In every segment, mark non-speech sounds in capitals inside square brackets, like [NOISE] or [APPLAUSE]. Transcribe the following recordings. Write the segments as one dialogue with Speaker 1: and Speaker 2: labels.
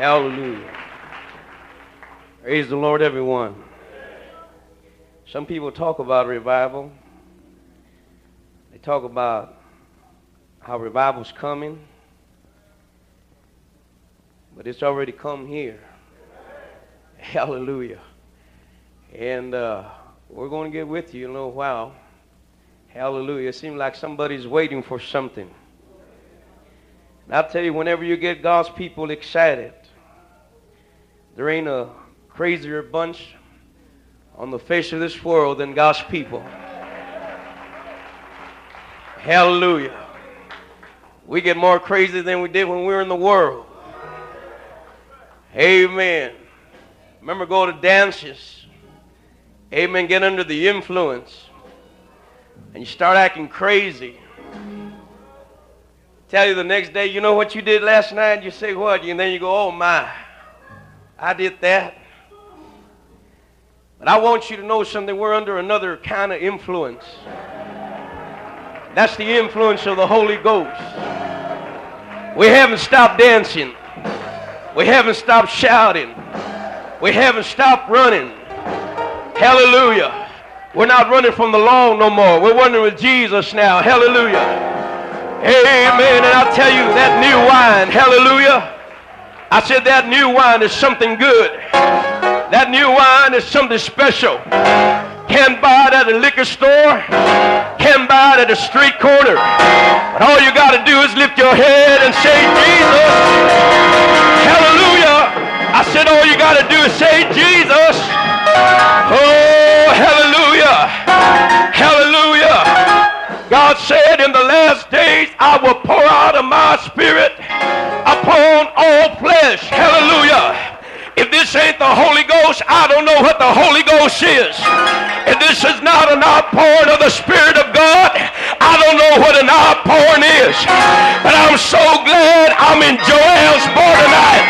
Speaker 1: Hallelujah. Praise the Lord, everyone. Some people talk about revival. They talk about how revival's coming, but it's already come here. [LAUGHS] Hallelujah. And uh, we're going to get with you in a little while. Hallelujah. It seems like somebody's waiting for something. And I'll tell you, whenever you get God's people excited, there ain't a crazier bunch on the face of this world than God's people. Hallelujah. We get more crazy than we did when we were in the world. Amen. Remember, go to dances. Amen. Get under the influence. And you start acting crazy. Tell you the next day, you know what you did last night? You say what? And then you go, oh my, I did that. But I want you to know something. We're under another kind of influence. That's the influence of the Holy Ghost. We haven't stopped dancing. We haven't stopped shouting. We haven't stopped running. Hallelujah. We're not running from the law no more. We're running with Jesus now. Hallelujah. Amen. And I'll tell you that new wine, hallelujah. I said that new wine is something good. That new wine is something special. Can't buy it at a liquor store. Can't buy it at a street corner. But all you got to do is lift your head and say, Jesus. Hallelujah. I said all you got to do is say, Jesus. Oh, said in the last days, I will pour out of my spirit upon all flesh. Hallelujah. If this ain't the Holy Ghost, I don't know what the Holy Ghost is. If this is not an outpouring of the Spirit of God, I don't know what an outpouring is. But I'm so glad I'm in Joel's bar tonight.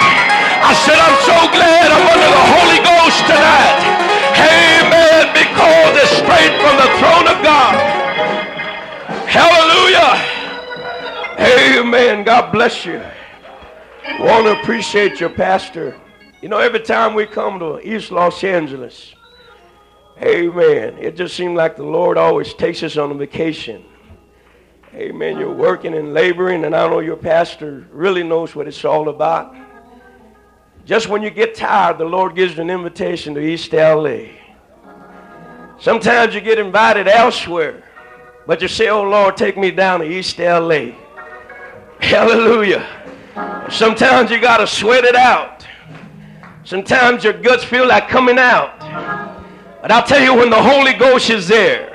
Speaker 1: I said, I'm so glad I'm under the Holy Ghost Bless you. Want to appreciate your pastor. You know, every time we come to East Los Angeles, amen, it just seems like the Lord always takes us on a vacation. Amen. You're working and laboring, and I know your pastor really knows what it's all about. Just when you get tired, the Lord gives you an invitation to East LA. Sometimes you get invited elsewhere, but you say, Oh Lord, take me down to East LA. Hallelujah. Sometimes you got to sweat it out. Sometimes your guts feel like coming out. But I'll tell you, when the Holy Ghost is there,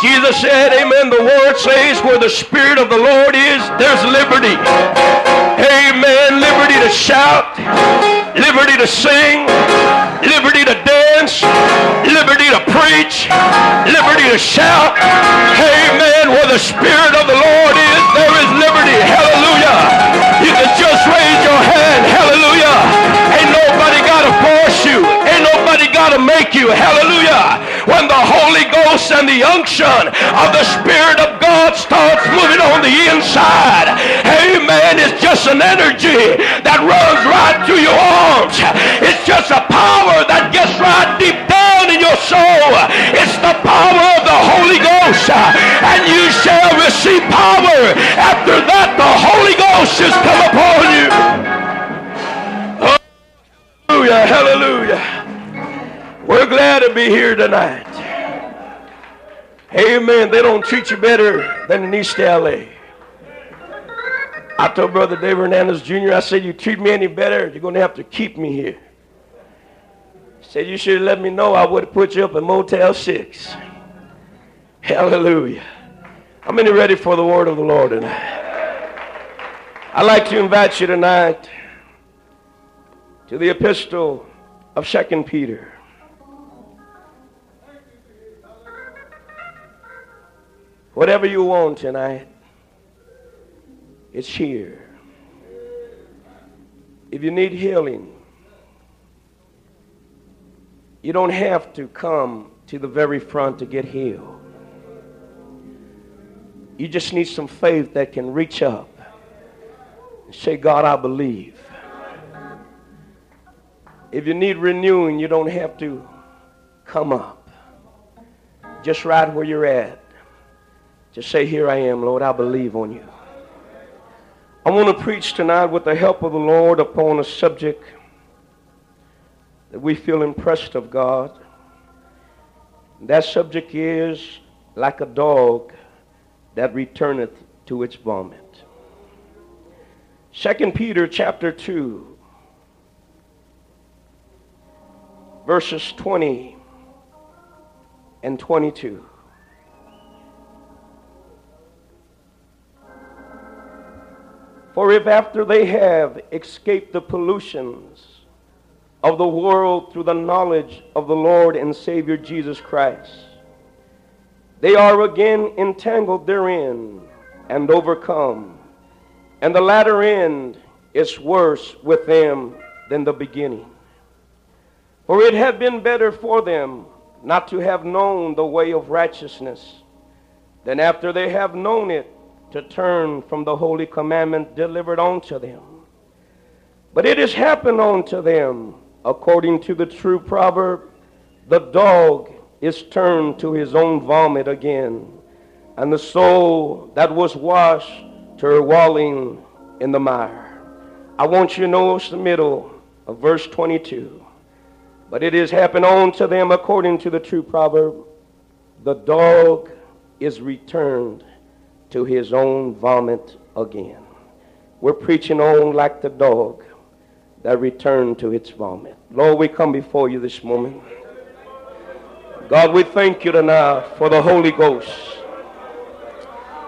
Speaker 1: Jesus said, Amen. The word says, where the Spirit of the Lord is, there's liberty. Amen. Liberty to shout, liberty to sing, liberty to dance, liberty to preach, liberty to shout. Amen. Where the Spirit of the Lord is, there is liberty. Hallelujah. You can just raise your hand. Hallelujah. You. Ain't nobody got to make you. Hallelujah. When the Holy Ghost and the unction of the Spirit of God starts moving on the inside, amen, it's just an energy that runs right through your arms. It's just a power that gets right deep down in your soul. It's the power of the Holy Ghost. And you shall receive power. After that, the Holy Ghost has come upon you. Hallelujah, hallelujah. We're glad to be here tonight. Amen. They don't treat you better than in East LA. I told Brother Dave Hernandez Jr., I said, you treat me any better, you're going to have to keep me here. He said, you should have let me know I would have put you up in Motel 6. Hallelujah. How many ready for the word of the Lord tonight? I'd like to invite you tonight to the epistle of Second Peter. Whatever you want tonight, it's here. If you need healing, you don't have to come to the very front to get healed. You just need some faith that can reach up and say, God, I believe. If you need renewing, you don't have to come up. Just right where you're at. Just say, Here I am, Lord, I believe on you. I want to preach tonight with the help of the Lord upon a subject that we feel impressed of God. That subject is like a dog that returneth to its vomit. 2 Peter chapter 2 verses 20 and 22. For if after they have escaped the pollutions of the world through the knowledge of the Lord and Savior Jesus Christ, they are again entangled therein and overcome, and the latter end is worse with them than the beginning. For it had been better for them not to have known the way of righteousness than after they have known it to turn from the holy commandment delivered unto them. But it has happened unto them according to the true proverb the dog is turned to his own vomit again, and the soul that was washed to her walling in the mire. I want you to notice the middle of verse 22. But it is happened unto them according to the true proverb the dog is returned to his own vomit again. We're preaching on like the dog that returned to its vomit. Lord, we come before you this moment. God, we thank you tonight for the Holy Ghost.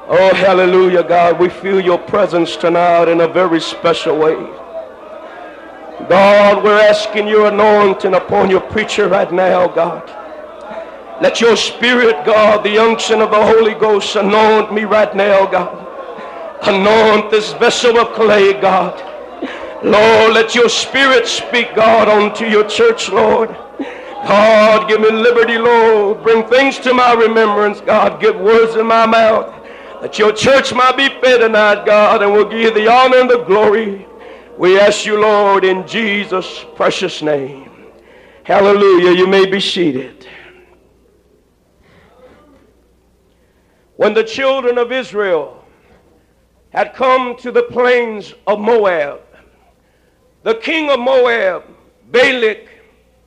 Speaker 1: Oh, hallelujah, God. We feel your presence tonight in a very special way. God, we're asking your anointing upon your preacher right now, God. Let your spirit, God, the unction of the Holy Ghost, anoint me right now, God. Anoint this vessel of clay, God. Lord, let your spirit speak, God, unto your church, Lord. God, give me liberty, Lord. Bring things to my remembrance, God. Give words in my mouth. That your church might be fed tonight, God, and we'll give you the honor and the glory. We ask you, Lord, in Jesus' precious name. Hallelujah. You may be seated. when the children of Israel had come to the plains of Moab, the king of Moab, Balak,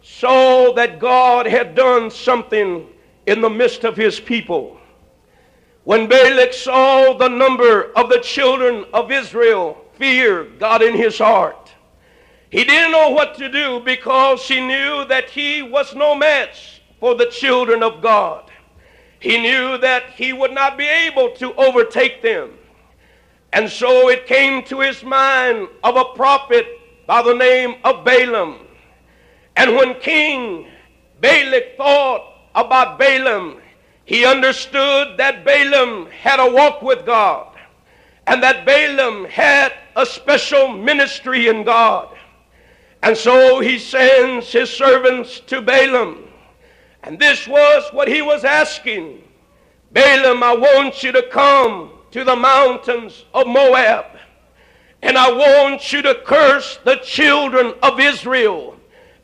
Speaker 1: saw that God had done something in the midst of his people. When Balak saw the number of the children of Israel, fear got in his heart. He didn't know what to do because he knew that he was no match for the children of God. He knew that he would not be able to overtake them. And so it came to his mind of a prophet by the name of Balaam. And when King Balak thought about Balaam, he understood that Balaam had a walk with God and that Balaam had a special ministry in God. And so he sends his servants to Balaam and this was what he was asking Balaam, I want you to come to the mountains of Moab, and I want you to curse the children of Israel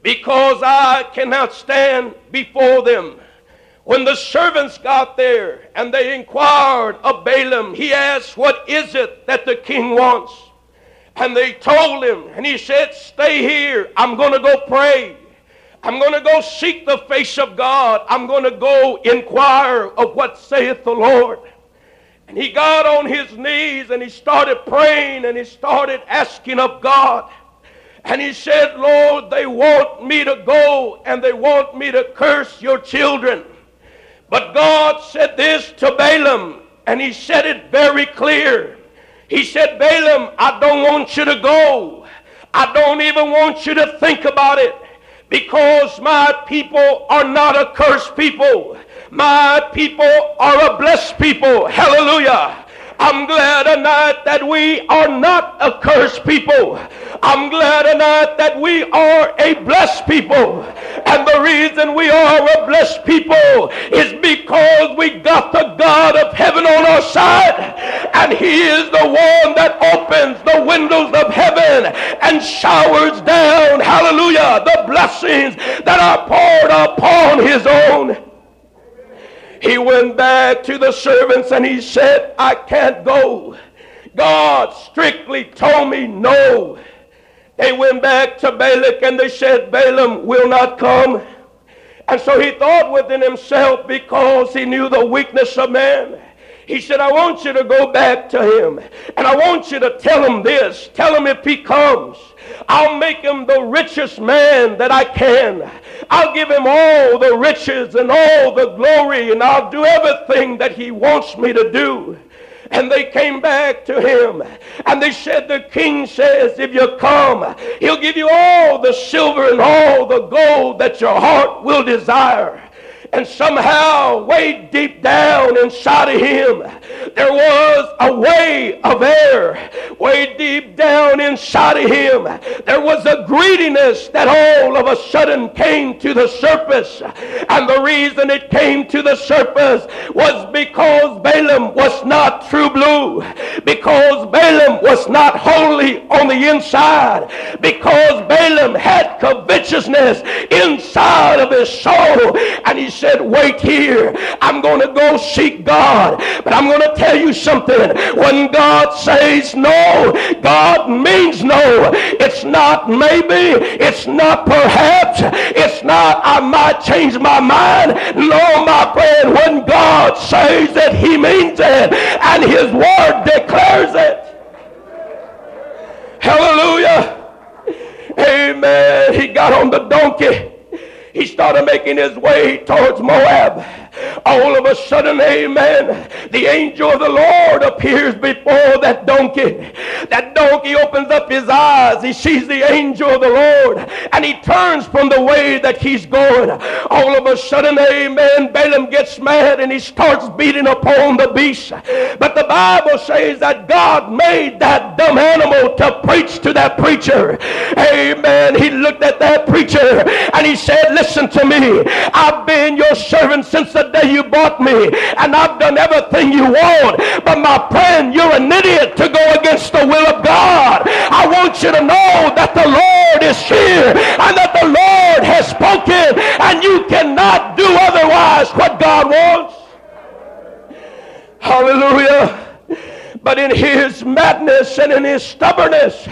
Speaker 1: because I cannot stand before them. When the servants got there and they inquired of Balaam, he asked, What is it that the king wants? And they told him, and he said, Stay here. I'm going to go pray. I'm going to go seek the face of God. I'm going to go inquire of what saith the Lord. And he got on his knees and he started praying and he started asking of God. And he said, Lord, they want me to go and they want me to curse your children. But God said this to Balaam, and he said it very clear. He said, Balaam, I don't want you to go. I don't even want you to think about it because my people are not a cursed people. My people are a blessed people. Hallelujah. I'm glad tonight that we are not a cursed people. I'm glad tonight that we are a blessed people. And the reason we are a blessed people is because we got the God of heaven on our side. And He is the one that opens the windows of heaven and showers down, hallelujah, the blessings that are poured upon His own. He went back to the servants and he said, I can't go. God strictly told me no. They went back to Balak and they said, Balaam will not come. And so he thought within himself because he knew the weakness of man. He said, I want you to go back to him. And I want you to tell him this. Tell him if he comes, I'll make him the richest man that I can. I'll give him all the riches and all the glory, and I'll do everything that he wants me to do. And they came back to him. And they said, The king says, If you come, he'll give you all the silver and all the gold that your heart will desire. And somehow, way deep down inside of him, there was a way of air. Way deep down inside of him, there was a greediness that all of a sudden came to the surface. And the reason it came to the surface was because Balaam was not true blue. Because Balaam was not holy on the inside. Because Balaam had covetousness inside of his soul. And he said, Wait here. I'm going to go seek God. But I'm going to tell you something. When God says no, God means no. It's not maybe. It's not perhaps. It's not I might change my mind. No, my friend, when God says it, He means it. And His Word declares it. Hallelujah. Amen. He got on the donkey he started making his way towards Moab. All of a sudden, amen, the angel of the Lord appears before that donkey. That donkey opens up his eyes. He sees the angel of the Lord and he turns from the way that he's going. All of a sudden, amen, Balaam gets mad and he starts beating upon the beast. But the Bible says that God made that dumb animal to preach to that preacher. Amen. He looked at that preacher and he said, Listen to me. I've been your servant since the day you bought me, and I've done everything you want. But my friend, you're an idiot to go against the will of God. I want you to know that the Lord is here and that the Lord has spoken, and you cannot do otherwise what God wants. Hallelujah. But in his madness and in his stubbornness,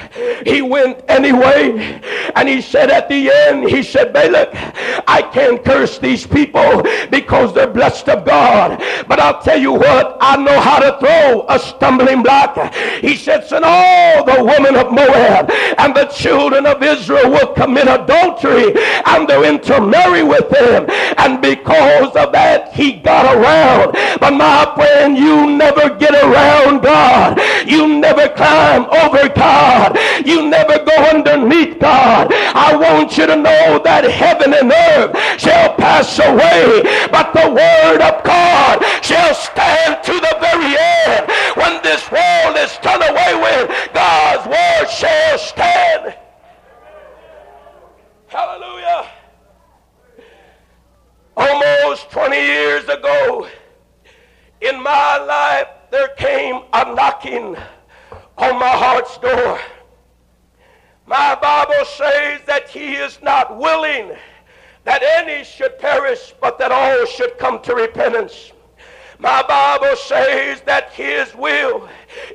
Speaker 1: he went anyway. And he said at the end, he said, Balak, I can't curse these people because they're blessed of God. But I'll tell you what, I know how to throw a stumbling block. He said, and all the women of Moab and the children of Israel will commit adultery and they'll intermarry with them. And because of that, he got around. But my friend, you never get around God. You never climb over God. You never go underneath God. I want you to know that heaven and earth shall pass away, but the word of God shall stand to the very end. When this world is done away with, God's word shall stand. Hallelujah. Almost 20 years ago, in my life, there came a knocking on my heart's door. My Bible says that he is not willing that any should perish, but that all should come to repentance. My Bible says that his will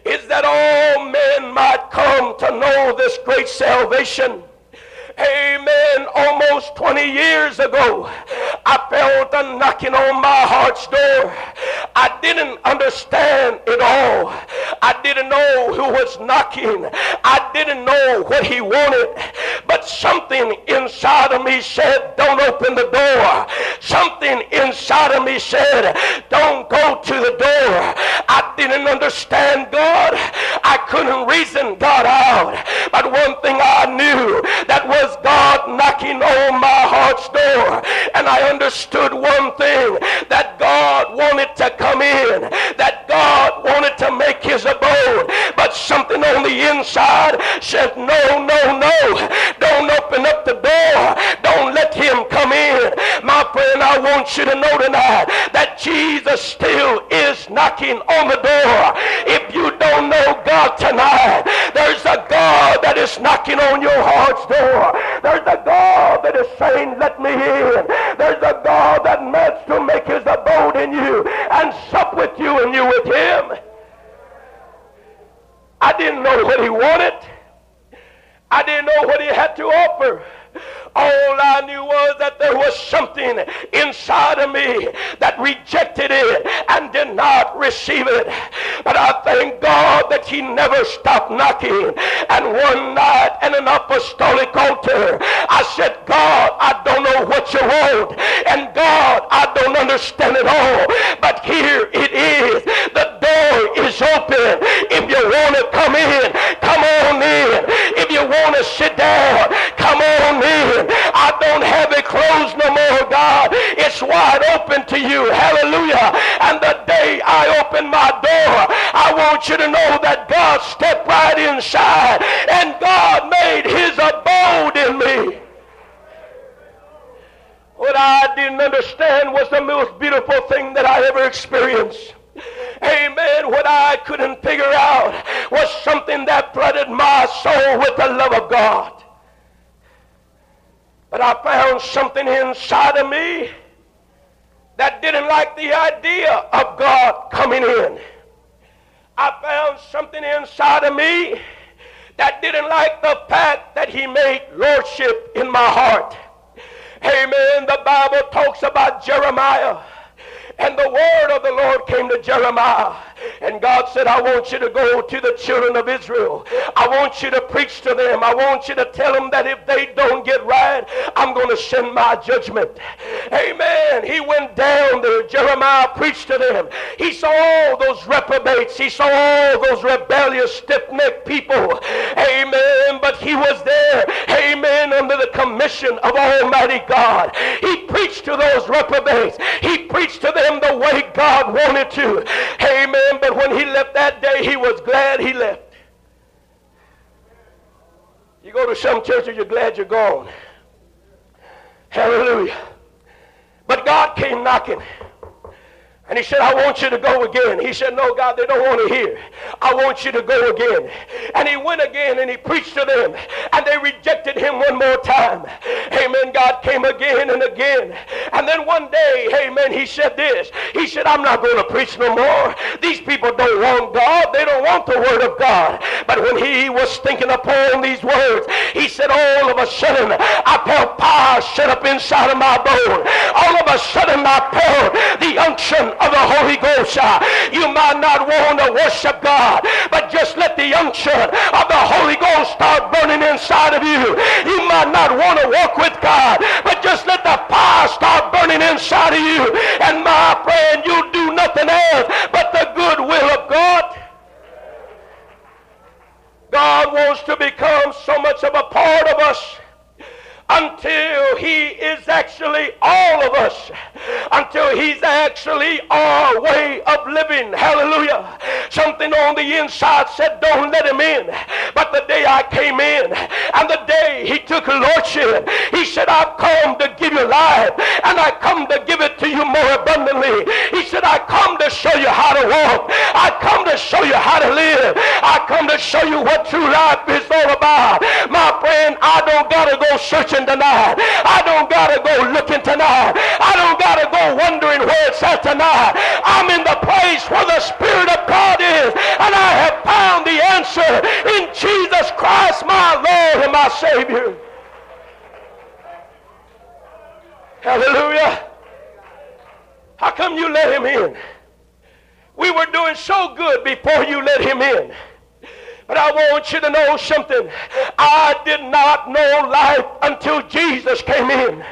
Speaker 1: is that all men might come to know this great salvation. Amen. Almost 20 years ago, I felt a knocking on my heart's door. I didn't understand it all. I didn't know who was knocking. I didn't know what he wanted. But something inside of me said, don't open the door. Something inside of me said, don't go to the door. I didn't understand God. I couldn't reason God out. But one thing I knew that was God knocking on my heart's door. And I understood one thing that God wanted to come in, that God wanted to make his abode. But something on the inside says, no, no, no. Don't open up the door. Don't let him come in. My friend, I want you to know tonight that Jesus still is knocking on the door. If you don't know God tonight, there's a God that is knocking on your heart's door. There's a God that is saying, let me in. There's a God that meant to make his abode in you and sup with you and you with him. I didn't know what he wanted. I didn't know what he had to offer. All I knew was that there was something inside of me that rejected it and did not receive it. But I thank God that He never stopped knocking. And one night in an apostolic altar, I said, God, I don't know what you want. And God, I don't understand it all. But here it is. The door is open. If you want to come in, come on in. If you want to sit down, come on in. I don't have it closed no more, oh God. It's wide open to you. Hallelujah. And the day I open my door, I want you to know that God stepped right inside and God made his abode in me. What I didn't understand was the most beautiful thing that I ever experienced. Amen. What I couldn't figure out was something that flooded my soul with the love of God. But I found something inside of me that didn't like the idea of God coming in. I found something inside of me that didn't like the fact that he made lordship in my heart. Amen. The Bible talks about Jeremiah and the word of the Lord came to Jeremiah. And God said, I want you to go to the children of Israel. I want you to preach to them. I want you to tell them that if they don't get right, I'm going to send my judgment. Amen. He went down there. Jeremiah preached to them. He saw all those reprobates. He saw all those rebellious, stiff-necked people. Amen. But he was there. Amen. Under the commission of Almighty God. He preached to those reprobates. He preached to them the way God wanted to. Amen. But when he left that day, he was glad he left. You go to some churches, you're glad you're gone. Hallelujah. But God came knocking. And he said, I want you to go again. He said, No, God, they don't want to hear. I want you to go again. And he went again and he preached to them. And they rejected him one more time. Amen. God came again and again. And then one day, amen, he said this. He said, I'm not going to preach no more. These people don't want God. They don't want the word of God. But when he was thinking upon these words, he said, All of a sudden, I felt power shut up inside of my bone. All of a sudden, I felt the unction of the Holy Ghost. Uh, you might not want to worship God, but just let the unction of the Holy Ghost start burning inside of you. You might not want to walk with God, but just let the fire start burning inside of you. And my friend, you'll do nothing else but the good will of God. God wants to become so much of a part of us until he is actually all of us, until he's actually our way of living. Hallelujah. Something on the inside said, Don't let him in. But the day I came in and the day he took lordship, he said, I've come to give you life and I come to give it to you more abundantly. He said, I come to show you how to walk. I come to show you how to live. I come to show you what true life is all about. My friend, I don't got to go searching tonight. I don't got to go looking tonight. I don't got to go wondering where it's at tonight. I'm in the place where the Spirit of God is, and I have found the answer in Jesus Christ, my Lord and my Savior. Hallelujah. How come you let him in? We were doing so good before you let him in. But I want you to know something. I did not know life until Jesus came in.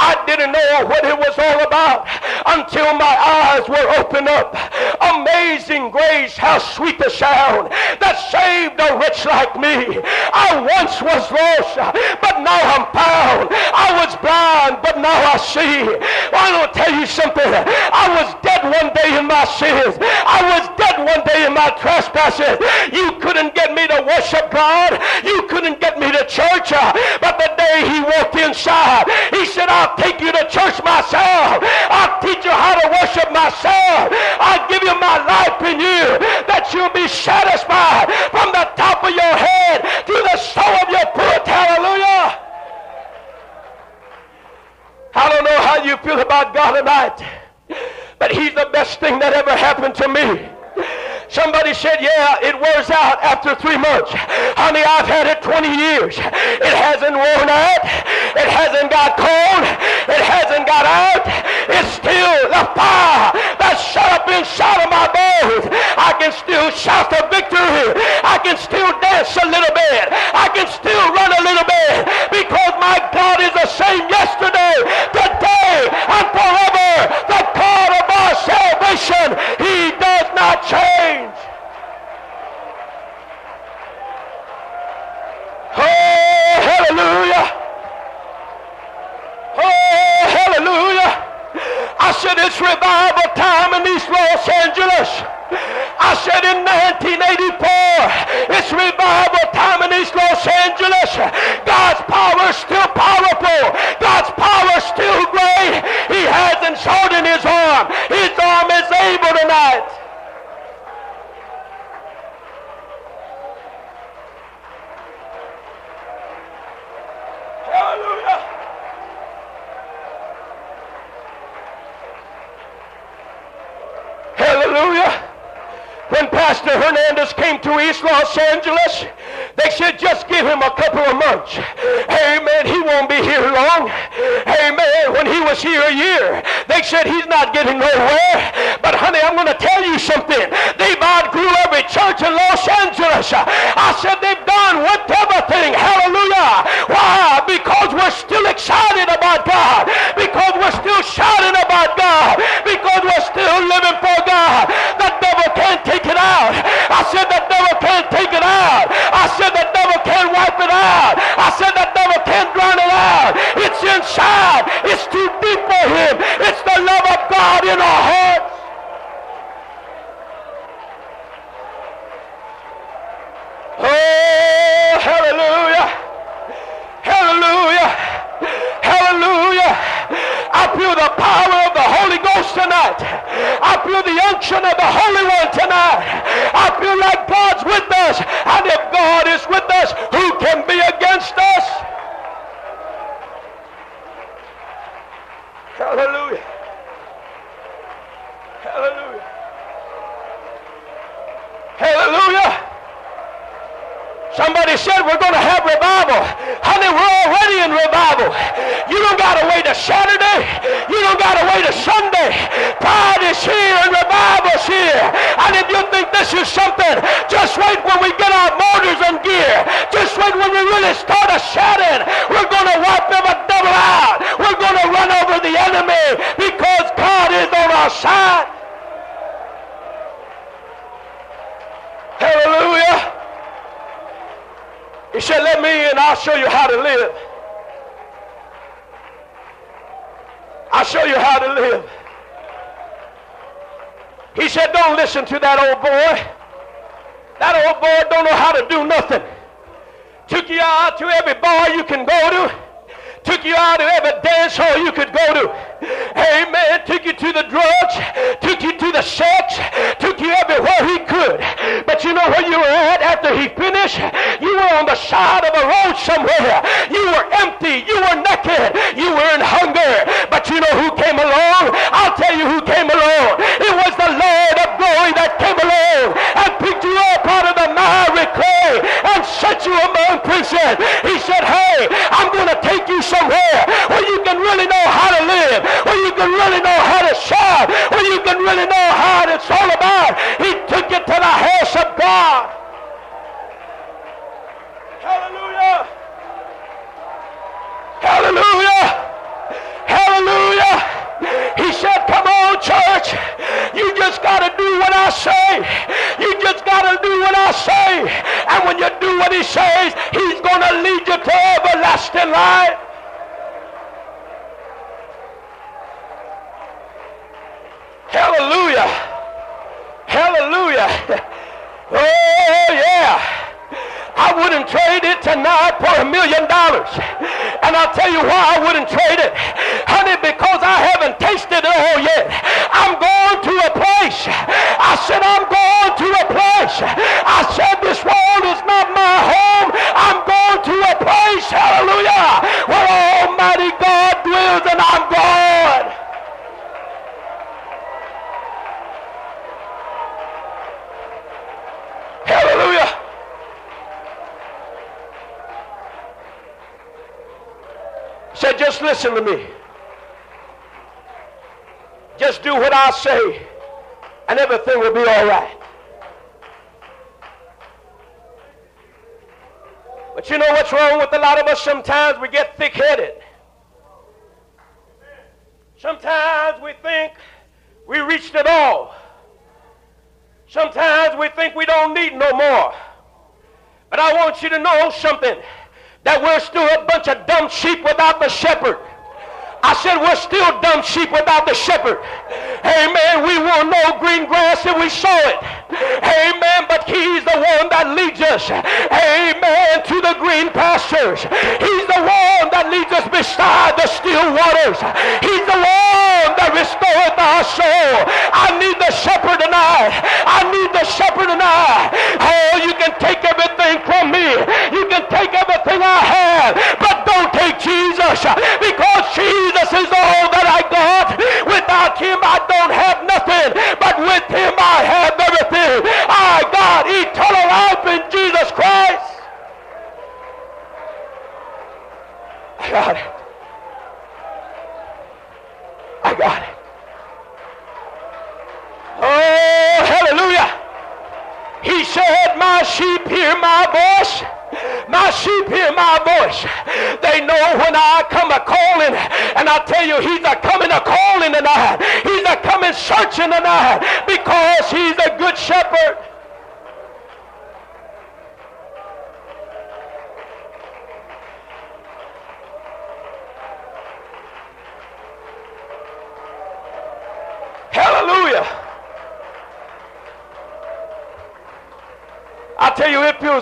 Speaker 1: I didn't know what it was all about until my eyes were opened up. Amazing grace, how sweet the sound that saved a wretch like me. I once was lost, but now I'm found. I was blind, but now I see. Well, I will tell you something. I was dead one day in my sins. I was dead one day in my trespasses, you couldn't get me to worship God. You couldn't get me to church. Uh, but the day he walked inside, he said, I'll take you to church myself. I'll teach you how to worship myself. I'll give you my life in you that you'll be satisfied from the top of your head to the sole of your foot. Hallelujah. I don't know how you feel about God tonight, but He's the best thing that ever happened to me. Somebody said, yeah, it wears out after three months. Honey, I've had it 20 years. It hasn't worn out. It hasn't got cold. It hasn't got out. It's still the fire that's shut up inside of my bones. I can still shout the victory. I can still dance a little bit. I can still run a little bit because my God is the same yesterday, today, and forever. The God of our salvation, he does not change. Oh, hallelujah. Oh, hallelujah. I said it's revival time in East Los Angeles. I said in 1984, it's revival time in East Los Angeles. God's power is still powerful. God's power is still great. He hasn't shortened his arm. His arm is able tonight. Hallelujah. Hallelujah. When Pastor Hernandez came to East Los Angeles, they said just give him a couple of months. Amen. He won't be here long. Amen. When he was here a year, they said he's not getting nowhere. But honey, I'm going to tell you something. They've outgrew every church in Los Angeles. I said they've done whatever thing. Hallelujah. Why? Because we're still excited about God. Because we're still shouting about God. Because we're still living for God. The devil can't take it out. I said the devil can't take it out. I said the devil can't wipe it out. I said the devil can't drown it out. It's inside. It's too deep for him. It's the love of God in our hearts. Oh, hallelujah. Hallelujah. Hallelujah. I feel the power of the Holy Ghost tonight. I feel the unction of the Holy One tonight. I feel like God's with us. And if God is with us, who can be against us? Hallelujah. Hallelujah. Hallelujah. Somebody said we're going to have revival. Honey, we're already in revival. You don't got to wait a Saturday. You don't got to wait a Sunday. Pride is here and revival's here. And if you think this is something, just wait when we get our motors and gear. Just wait when we really start a shouting. We're going to wipe every devil out. We're going to run over the enemy because God is on our side. Hallelujah. He said, let me in, I'll show you how to live. I'll show you how to live. He said, don't listen to that old boy. That old boy don't know how to do nothing. Took you out to every bar you can go to. Took you out to every dance hall you could go to. Amen. Took you to the drugs. Took you to the sex. Took you everywhere he could. But you know where you were at after he finished? You were on the side of a road somewhere. You were empty. You were naked. Without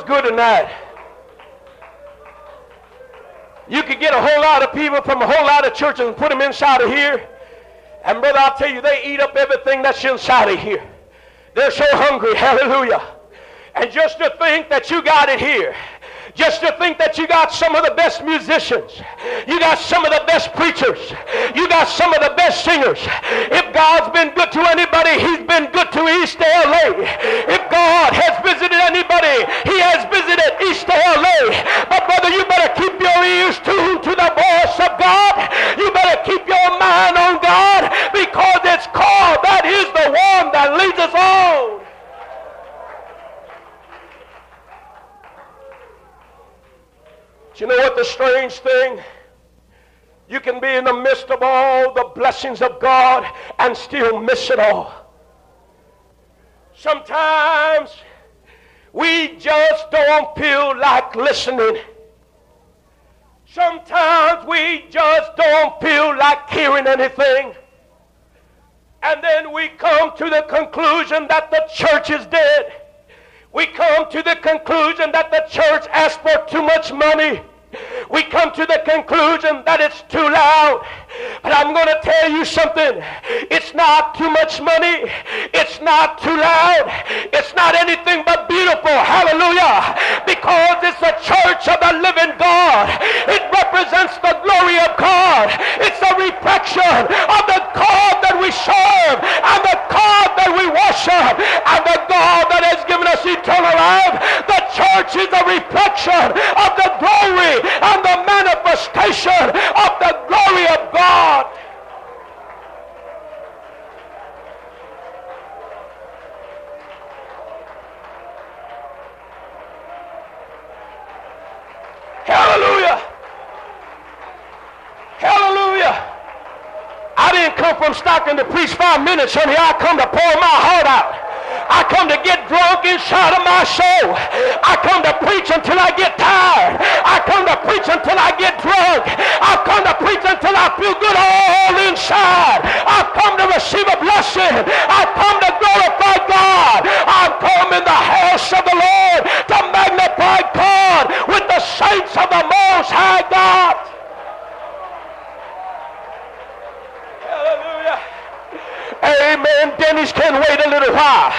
Speaker 1: good tonight. You could get a whole lot of people from a whole lot of churches and put them inside of here. And brother, I'll tell you, they eat up everything that's inside of here. They're so hungry. [LAUGHS] Hallelujah. And just to think that you got it here just to think that you got some of the best musicians, you got some of the best preachers, you got some of the best singers. If God's been good to anybody, He's been good to East LA. If God has visited anybody, He has visited East LA. But brother, you better keep your ears tuned to the voice of God. You better keep your mind on God because it's called that is the one that leads us on. You know what the strange thing? You can be in the midst of all the blessings of God and still miss it all. Sometimes we just don't feel like listening. Sometimes we just don't feel like hearing anything. And then we come to the conclusion that the church is dead we come to the conclusion that the church asks for too much money. We come to the conclusion that it's too loud. But I'm going to tell you something. It's not too much money. It's not too loud. It's not anything but beautiful. Hallelujah. Because it's a church of the living God. It represents the glory of God. It's a reflection of the God that we serve and the God that we worship and the God that has given us eternal life. The church is a reflection of the glory and the manifestation of the glory of God. Hallelujah. Hallelujah. I didn't come from Stockton to preach five minutes, honey. I come to pour my heart out. I come to get drunk inside of my soul. I come to preach until I get tired. I come to preach until I get drunk. I come to preach until I feel good all inside. I come to receive a blessing. I come to glorify God. I come in the house of the Lord to magnify God with the saints of the Most High God. Hallelujah. Amen. Denny's can wait a little while.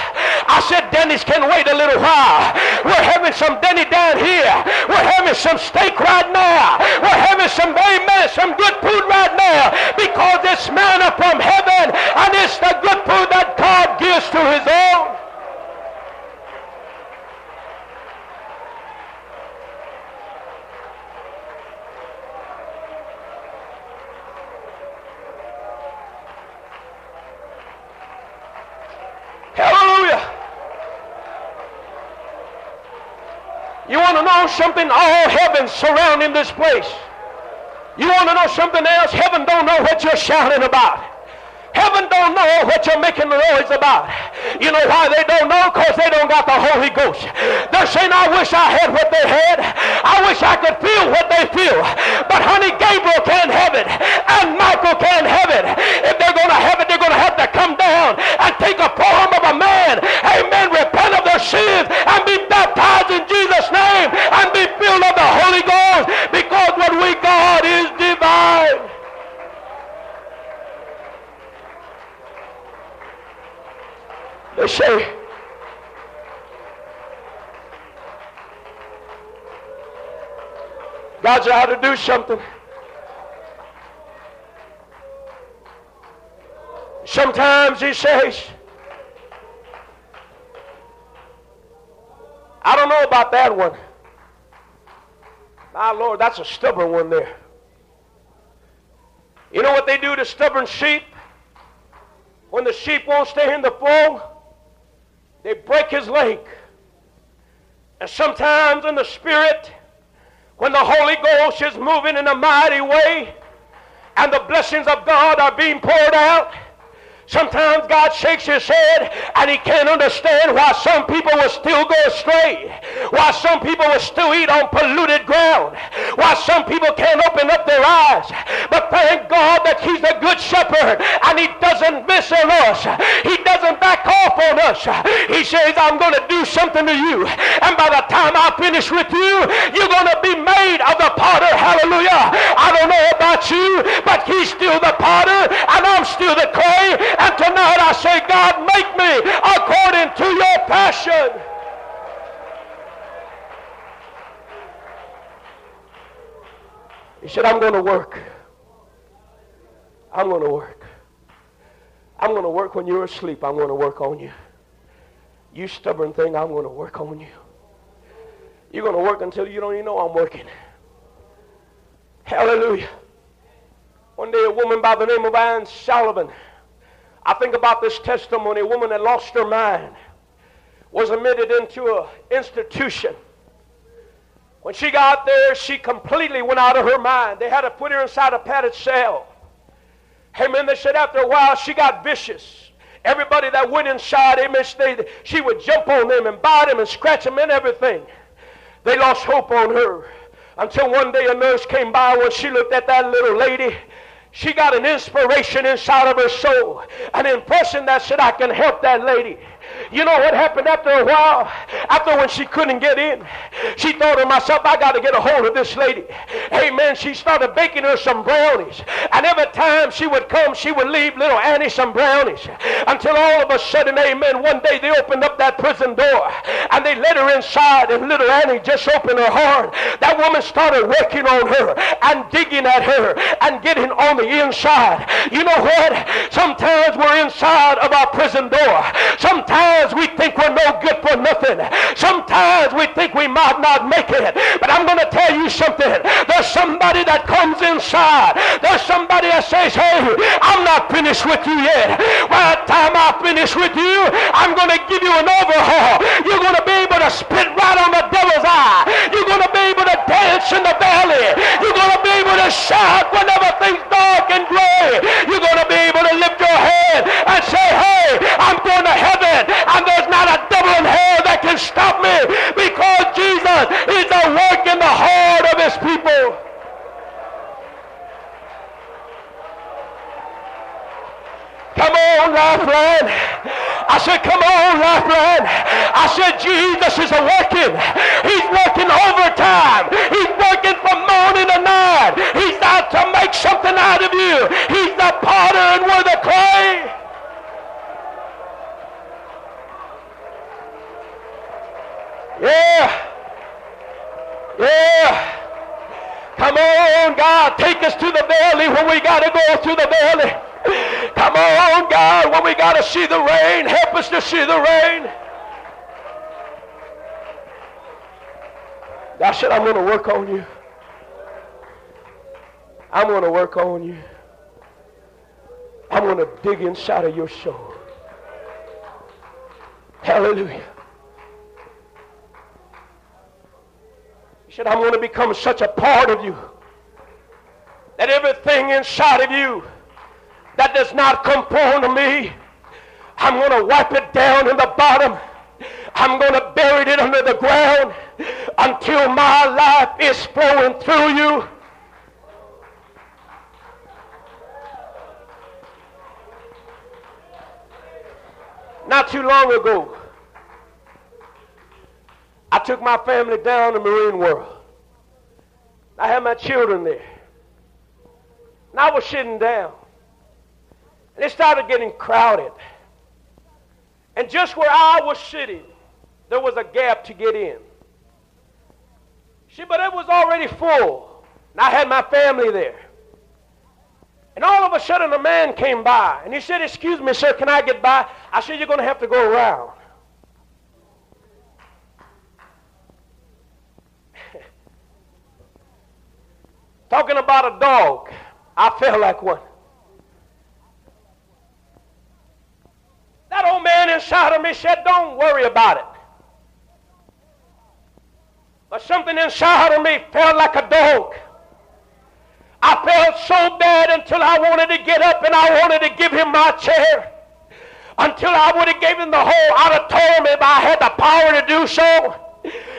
Speaker 1: I said Denny's can wait a little while. We're having some Denny down here. We're having some steak right now. We're having some amen, some good food right now. Because it's manna from heaven and it's the good food that God gives to his own. Hallelujah. You want to know something? All heaven's surrounding this place. You want to know something else? Heaven don't know what you're shouting about. Heaven don't know what you're making noise about. You know why they don't know? Because they don't got the Holy Ghost. They're saying, I wish I had what they had. I wish I could feel what they feel. But honey, Gabriel can't have it. And Michael can't have it. If they're going to have it, they're going to have to come down and take a form of a man. Amen. Repent of their sins and be baptized in Jesus' name and be filled of the Holy Ghost because what we got is divine. Say, God's out to do something. Sometimes he says, I don't know about that one. My Lord, that's a stubborn one there. You know what they do to stubborn sheep? When the sheep won't stay in the fold, they break his leg. And sometimes in the spirit, when the Holy Ghost is moving in a mighty way and the blessings of God are being poured out, Sometimes God shakes his head and he can't understand why some people will still go astray, why some people will still eat on polluted ground, why some people can't open up their eyes. But thank God that he's a good shepherd and he doesn't miss on us. He doesn't back off on us. He says, I'm going to do something to you. And by the time I finish with you, you're going to be made of the potter. Hallelujah. I don't know about you, but he's still the potter and I'm still the clay and tonight I say, God, make me according to your passion. He said, I'm going to work. I'm going to work. I'm going to work when you're asleep. I'm going to work on you. You stubborn thing, I'm going to work on you. You're going to work until you don't even know I'm working. Hallelujah. One day, a woman by the name of Anne Sullivan I think about this testimony. A woman that lost her mind was admitted into an institution. When she got there, she completely went out of her mind. They had to put her inside a padded cell. Amen. They said after a while she got vicious. Everybody that went inside, amen, they, she would jump on them and bite them and scratch them and everything. They lost hope on her until one day a nurse came by when she looked at that little lady she got an inspiration inside of her soul, an impression that said, I can help that lady. You know what happened after a while? After when she couldn't get in, she thought to myself, I got to get a hold of this lady. Amen. She started baking her some brownies. And every time she would come, she would leave little Annie some brownies. Until all of a sudden, amen, one day they opened up that prison door and they let her inside and little Annie just opened her heart. That woman started working on her and digging at her and getting on the inside. You know what? Sometimes we're inside of our prison door. Sometimes Sometimes we think we're no good for nothing. Sometimes we think we might not make it. But I'm going to tell you something. There's somebody that comes inside. There's somebody that says, hey, I'm not finished with you yet. By the time I finish with you, I'm going to give you an overhaul. You're going to be able to spit right on the devil's eye. You're going to be able to dance in the valley. You're going to be able to shout whenever things dark and gray. You're going to be able to lift your head and say, hey, I'm going to heaven and there's not a devil in hell that can stop me because Jesus is at work in the heart of his people. Come on, Lifeline. I said, come on, Lifeline. I said, Jesus is working. He's working overtime. He's working from morning to night. He's out to make something out of you. He's the potter and we're the clay. Yeah. Yeah. Come on, God, take us to the valley when we got to go through the valley. Come on, God, when we got to see the rain, help us to see the rain. God said, I'm going to work on you. I'm going to work on you. I'm going to dig inside of your soul. Hallelujah. Said, I'm going to become such a part of you that everything inside of you that does not conform to me, I'm going to wipe it down in the bottom. I'm going to bury it under the ground until my life is flowing through you. Not too long ago, I took my family down to Marine World. I had my children there. And I was sitting down. And it started getting crowded. And just where I was sitting, there was a gap to get in. See, but it was already full. And I had my family there. And all of a sudden, a man came by. And he said, Excuse me, sir, can I get by? I said, You're going to have to go around. Talking about a dog, I felt like one. That old man inside of me said, Don't worry about it. But something inside of me felt like a dog. I felt so bad until I wanted to get up and I wanted to give him my chair. Until I would have given the whole auditorium if I had the power to do so.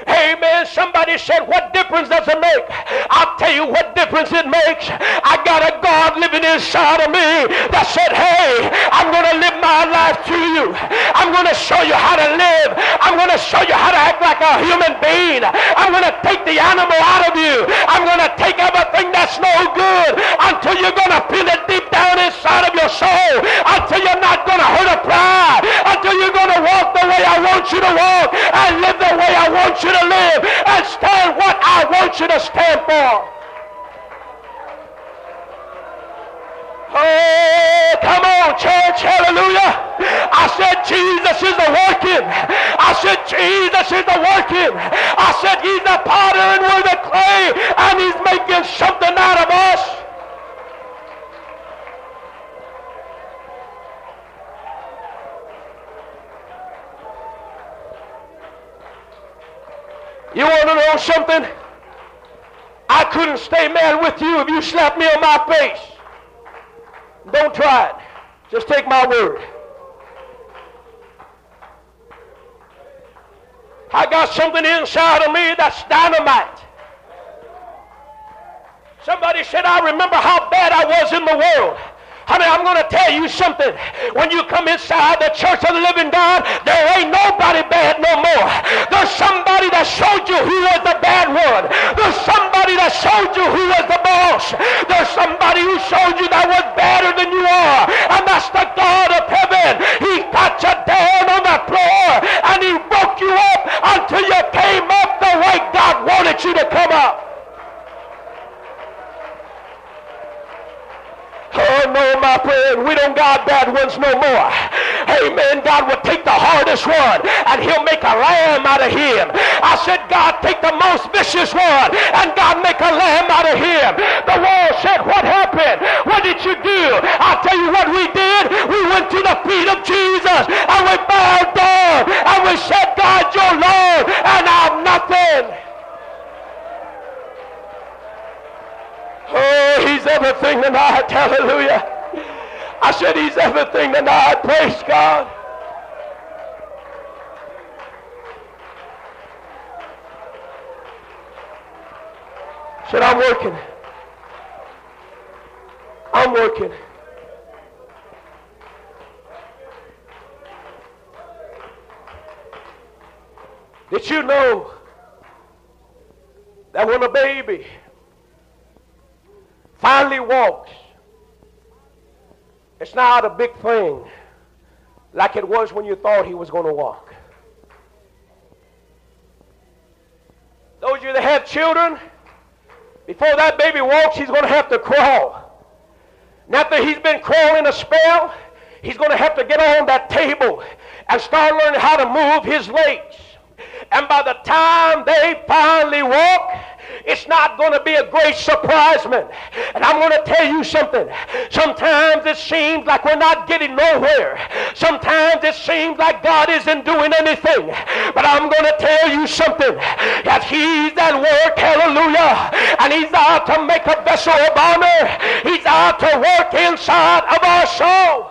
Speaker 1: Amen. Somebody said, What difference does it make? I'll tell you what difference it makes. I got a God living inside of me that said, Hey, I'm going to live my life to you. I'm going to show you how to live. I'm going to show you how to act like a human being. I'm going to take the animal out of you. I'm going to take everything that's no good until you're going to feel it deep down inside of your soul. Until you're not going to hurt a pride. Until you're going to walk the way I want you to walk and live the way I want you to live and stand what I want you to stand for. Oh, come on, church. Hallelujah. I said Jesus is the working. I said Jesus is the working. I said he's the potter and we're the clay and he's making something out of us. You want to know something? I couldn't stay mad with you if you slapped me on my face. Don't try it. Just take my word. I got something inside of me that's dynamite. Somebody said, I remember how bad I was in the world. I mean, I'm going to tell you something. When you come inside the church of the living God, there ain't nobody bad no more. There's somebody that showed you who was the bad one. There's somebody that showed you who was the boss. There's somebody who showed you that was better than you are. And that's the God of heaven. He got you down on the floor and he woke you up until you came up the way God wanted you to come up. Oh no, my friend, we don't got bad ones no more. Amen. God will take the hardest one and he'll make a lamb out of him. I said, God, take the most vicious one and God make a lamb out of him. The world said, what happened? What did you do? I'll tell you what we did. We went to the feet of Jesus and we bowed down and we said, God, you're Lord and I'm nothing. Oh, he's everything tonight. Hallelujah. I said he's everything tonight. Praise God. I said, I'm working. I'm working. Did you know that when a baby finally walks, it's not a big thing like it was when you thought he was going to walk. Those of you that have children, before that baby walks, he's going to have to crawl. And after he's been crawling a spell, he's going to have to get on that table and start learning how to move his legs. And by the time they finally walk, it's not going to be a great surprise, man. And I'm going to tell you something. Sometimes it seems like we're not getting nowhere. Sometimes it seems like God isn't doing anything. But I'm going to tell you something. That He's at work, hallelujah. And He's out to make a vessel of honor. He's out to work inside of our soul.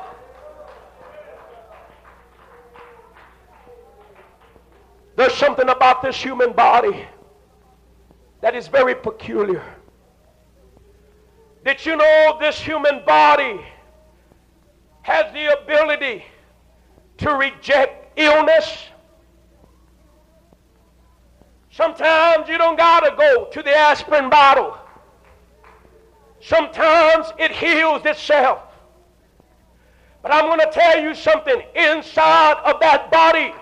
Speaker 1: There's something about this human body that is very peculiar. Did you know this human body has the ability to reject illness? Sometimes you don't got to go to the aspirin bottle. Sometimes it heals itself. But I'm going to tell you something inside of that body,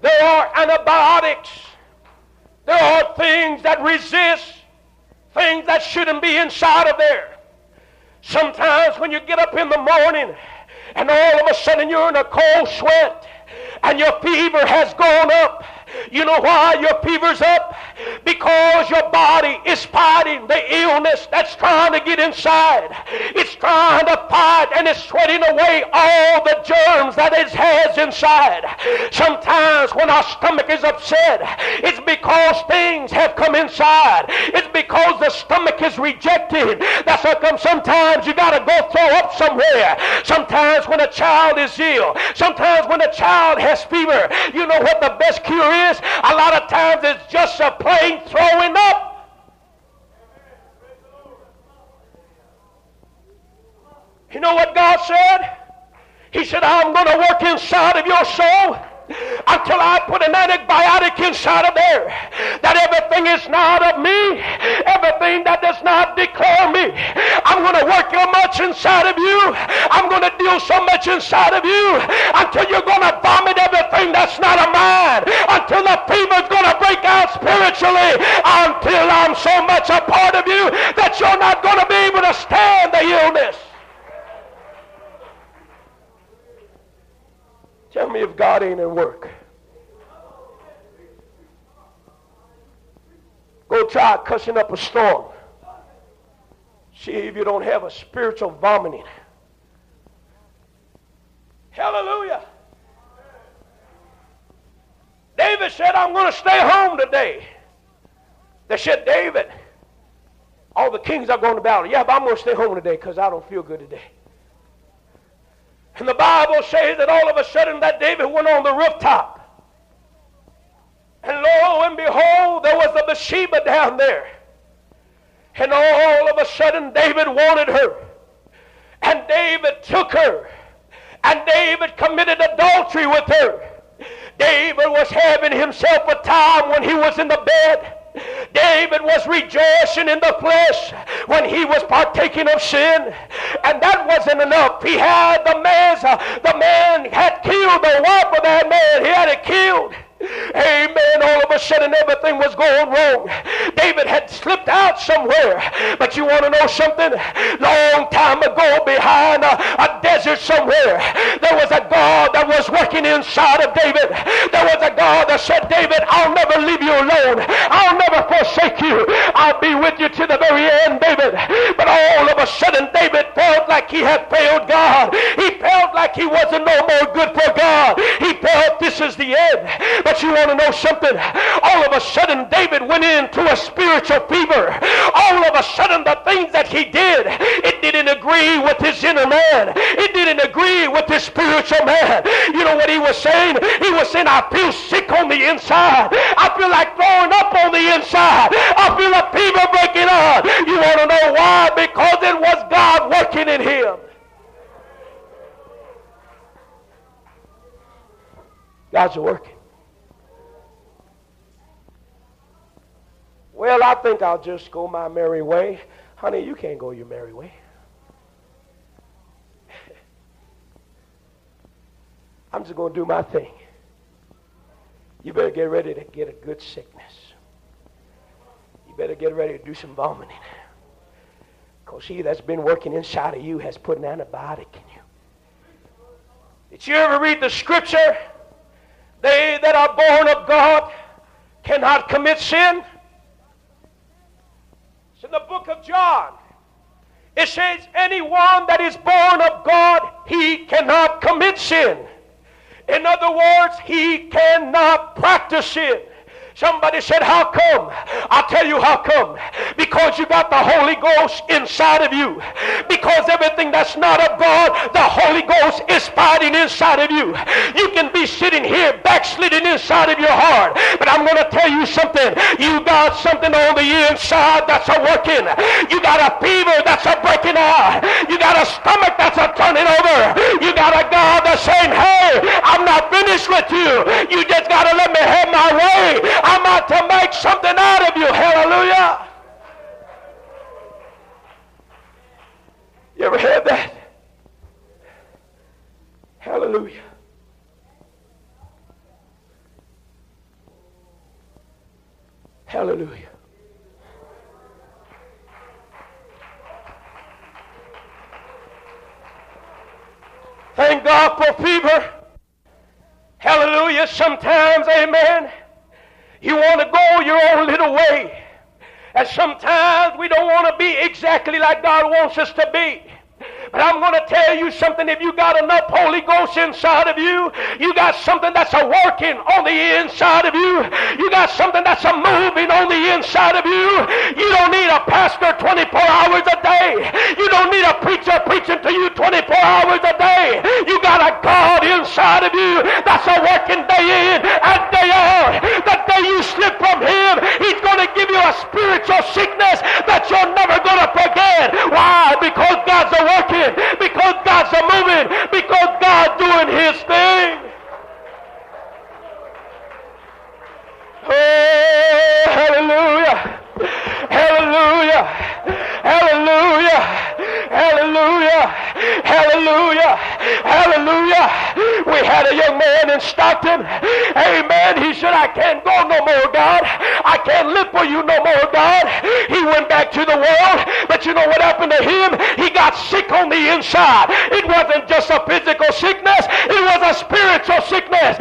Speaker 1: there are antibiotics there are things that resist, things that shouldn't be inside of there. Sometimes when you get up in the morning and all of a sudden you're in a cold sweat and your fever has gone up you know why your fever's up? Because your body is fighting the illness that's trying to get inside. It's trying to fight and it's sweating away all the germs that it has inside. Sometimes when our stomach is upset, it's because things have come inside. It's because the stomach is rejected. That's how come sometimes you got to go throw up somewhere. Sometimes when a child is ill, sometimes when a child has fever, you know what the best cure is? A lot of times it's just a plain throwing up. You know what God said? He said, I'm going to work inside of your soul until I put an antibiotic inside of there. That everything is not of me, everything that does not declare me. I'm going to work so much inside of you. I'm going to deal so much inside of you until you're going to vomit everything that's not of mine. Until the fever's going to break out spiritually. Until I'm so much a part of you that you're not going to be able to stand the illness. Tell me if God ain't at work. Go try cussing up a storm. See if you don't have a spiritual vomiting. Hallelujah. David said, I'm going to stay home today. They said, David, all the kings are going to battle. Yeah, but I'm going to stay home today because I don't feel good today. And the Bible says that all of a sudden that David went on the rooftop. And lo and behold, there was a Bathsheba down there. And all of a sudden David wanted her. And David took her. And David committed adultery with her. David was having himself a time when he was in the bed. David was rejoicing in the flesh when he was partaking of sin. And that wasn't enough. He had the man, uh, the man had killed the wife of that man. He had it killed. Amen. All of a sudden, everything was going wrong. David had slipped out somewhere. But you want to know something? Long time ago, behind a, a desert somewhere, there was a God that was working inside of David. There was a God that said, David, I'll never leave you alone. I'll never forsake you. I'll be with you to the very end, David. But all of a sudden, David felt like he had failed God. He felt like he wasn't no more good for God. He felt this is the end. But but you want to know something? All of a sudden, David went into a spiritual fever. All of a sudden, the things that he did, it didn't agree with his inner man. It didn't agree with his spiritual man. You know what he was saying? He was saying, I feel sick on the inside. I feel like throwing up on the inside. I feel a fever breaking out. You want to know why? Because it was God working in him. God's working. Well, I think I'll just go my merry way. Honey, you can't go your merry way. I'm just going to do my thing. You better get ready to get a good sickness. You better get ready to do some vomiting. Because he that's been working inside of you has put an antibiotic in you. Did you ever read the scripture? They that are born of God cannot commit sin. In the book of John. It says, anyone that is born of God, he cannot commit sin. In other words, he cannot practice sin. Somebody said, How come? I'll tell you how come. Because you got the Holy Ghost inside of you. Because everything that's not of God, the Holy Ghost is fighting inside of you. You can be sitting here backsliding inside of your heart. But I'm going to tell you something. You got something on the inside that's a working. You got a fever that's a breaking out. You got a stomach that's a turning over. You got a God that's saying, Hey, I'm not finished with you. You just got to let me have my way. I'm out to make something out of you. Hallelujah. You ever had that? Hallelujah. Hallelujah. Thank God for fever. Hallelujah. Sometimes, amen. You want to go your own little way. And sometimes we don't want to be exactly like God wants us to be. But I'm going to tell you something. If you got enough Holy Ghost inside of you, you got something that's a working on the inside of you. You got something that's a moving on the inside of you. You don't need a pastor 24 hours a day. You don't need a preacher preaching to you 24 hours a day. You got a God inside of you that's a working day in and day out. The day you slip from Him, He's going to give you a spiritual sickness that you're never going to forget. Why? Because God's a because God's a moving, because God's doing his thing. Oh, hallelujah. Hallelujah. Hallelujah. Hallelujah. Hallelujah. Hallelujah. We had a young man in Stockton. Amen. He said, I can't go no more, God. I can't live for you no more, God. He went back to the world. But you know what happened to him? He got sick on the inside. It wasn't just a physical sickness. It was a spiritual sickness.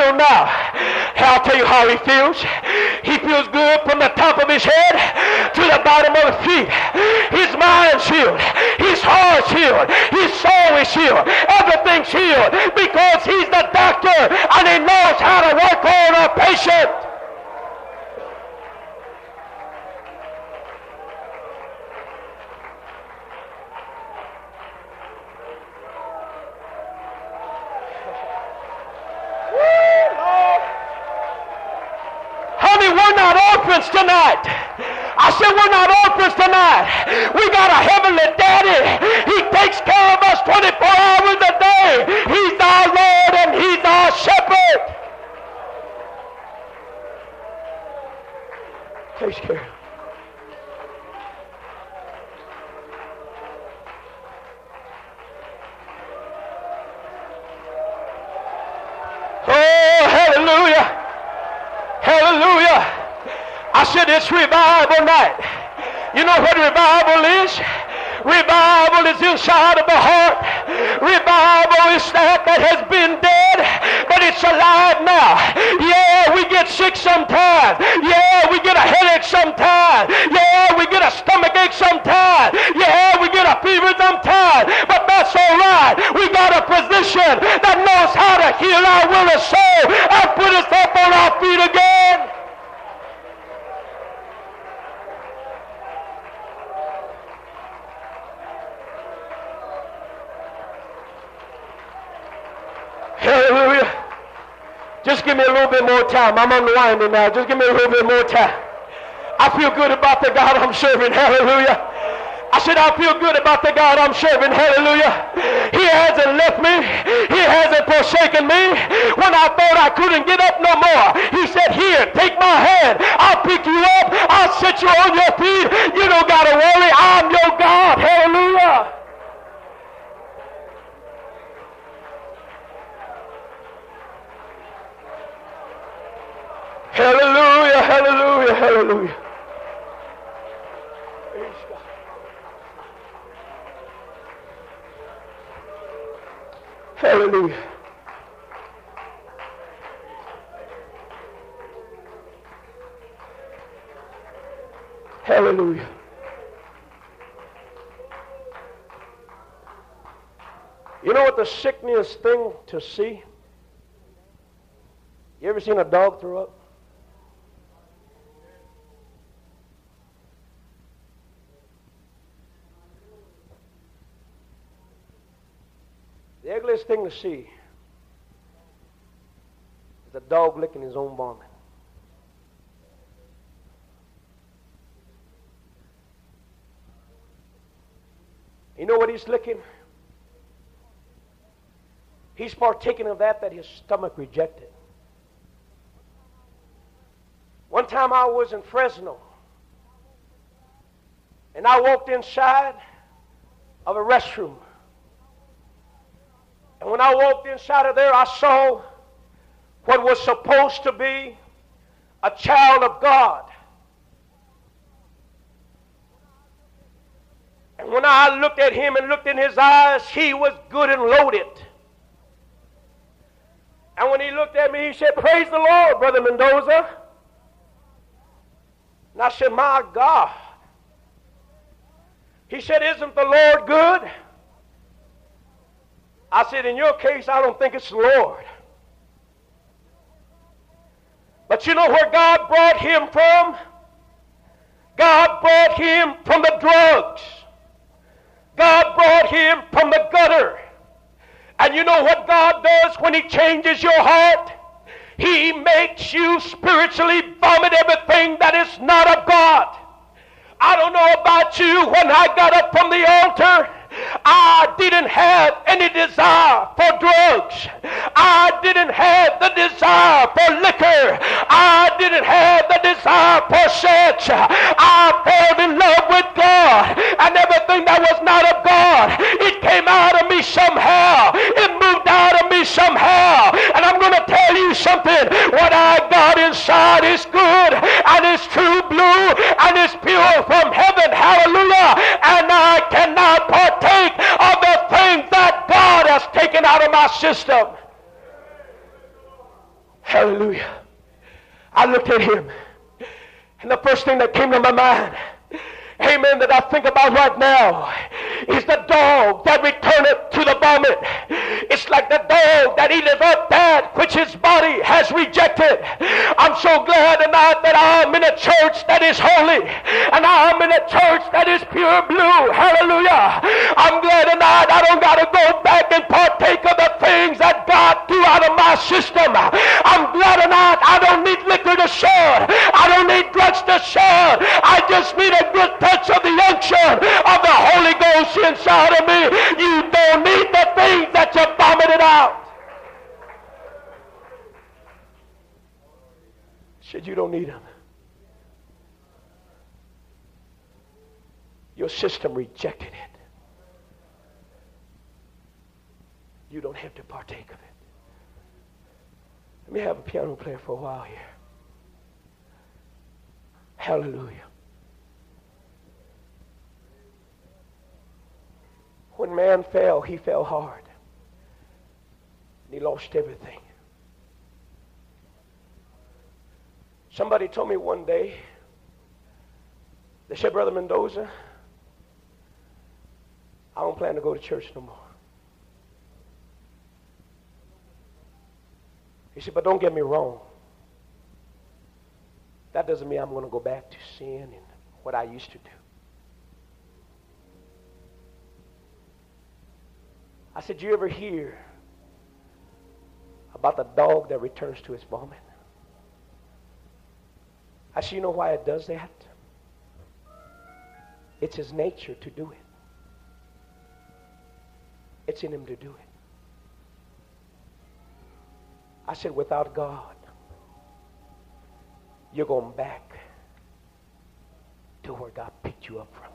Speaker 1: Feel now? I'll tell you how he feels. He feels good from the top of his head to the bottom of his feet. His mind's healed. His heart's healed. His soul is healed. Everything's healed because he's the doctor and he knows how to work on a patient. Orphans tonight. We got a heavenly daddy. He takes care of us 24 hours a day. What revival is? Revival is inside of the heart. Revival is that that has been dead, but it's alive now. Yeah, we get sick sometimes. Yeah, we get a headache sometimes. Yeah, we get a stomach ache sometimes. Yeah, we get a fever sometimes. But that's all right. We got a physician that knows how to heal our will and soul and put us up on our feet again. Just give me a little bit more time. I'm unwinding now. Just give me a little bit more time. I feel good about the God I'm serving. Hallelujah. I said, I feel good about the God I'm serving. Hallelujah. He hasn't left me. He hasn't forsaken me. When I thought I couldn't get up no more, he said, here, take my hand. I'll pick you up. I'll set you on your feet. You don't got to worry. I'm your God. Hallelujah. Hallelujah, hallelujah, hallelujah. Hallelujah. Hallelujah. You know what the sickest thing to see? You ever seen a dog throw up? The ugliest thing to see is a dog licking his own vomit. You know what he's licking? He's partaking of that that his stomach rejected. One time I was in Fresno, and I walked inside of a restroom. And when I walked inside of there, I saw what was supposed to be a child of God. And when I looked at him and looked in his eyes, he was good and loaded. And when he looked at me, he said, Praise the Lord, Brother Mendoza. And I said, My God. He said, Isn't the Lord good? I said, In your case, I don't think it's the Lord. But you know where God brought him from? God brought him from the drugs. God brought him from the gutter. And you know what God does when He changes your heart? He makes you spiritually vomit everything that is not of God. I don't know about you. When I got up from the altar, I didn't have any desire for drugs. I didn't have the desire for liquor. I didn't have the desire for sex. I fell in love with God and everything that was not of God. It came out of me somehow. It moved out of me somehow. And I'm going to tell you something. What I got inside is good and it's true blue and it's pure from heaven. Hallelujah. And I cannot partake of the things that God has taken out of my system. Hallelujah. I looked at him, and the first thing that came to my mind amen, that I think about right now is the dog that returneth to the vomit. It's like the dog that eateth up that which his body has rejected. I'm so glad tonight that I'm in a church that is holy and I'm in a church that is pure blue. Hallelujah. I'm glad tonight I don't got to go back and partake of the things that God threw out of my system. I'm glad tonight I don't need liquor to shun. I don't need drugs to shun. I just need a good touch of the unction of the Holy Ghost inside of me. You don't need the things that you vomited out. Said you don't need them. Your system rejected it. You don't have to partake of it. Let me have a piano player for a while here. Hallelujah. When man fell, he fell hard. And he lost everything. Somebody told me one day, they said, Brother Mendoza, I don't plan to go to church no more. He said, but don't get me wrong. That doesn't mean I'm going to go back to sin and what I used to do. I said, you ever hear about the dog that returns to its vomit. I said, you know why it does that? It's his nature to do it. It's in him to do it. I said, without God, you're going back to where God picked you up from.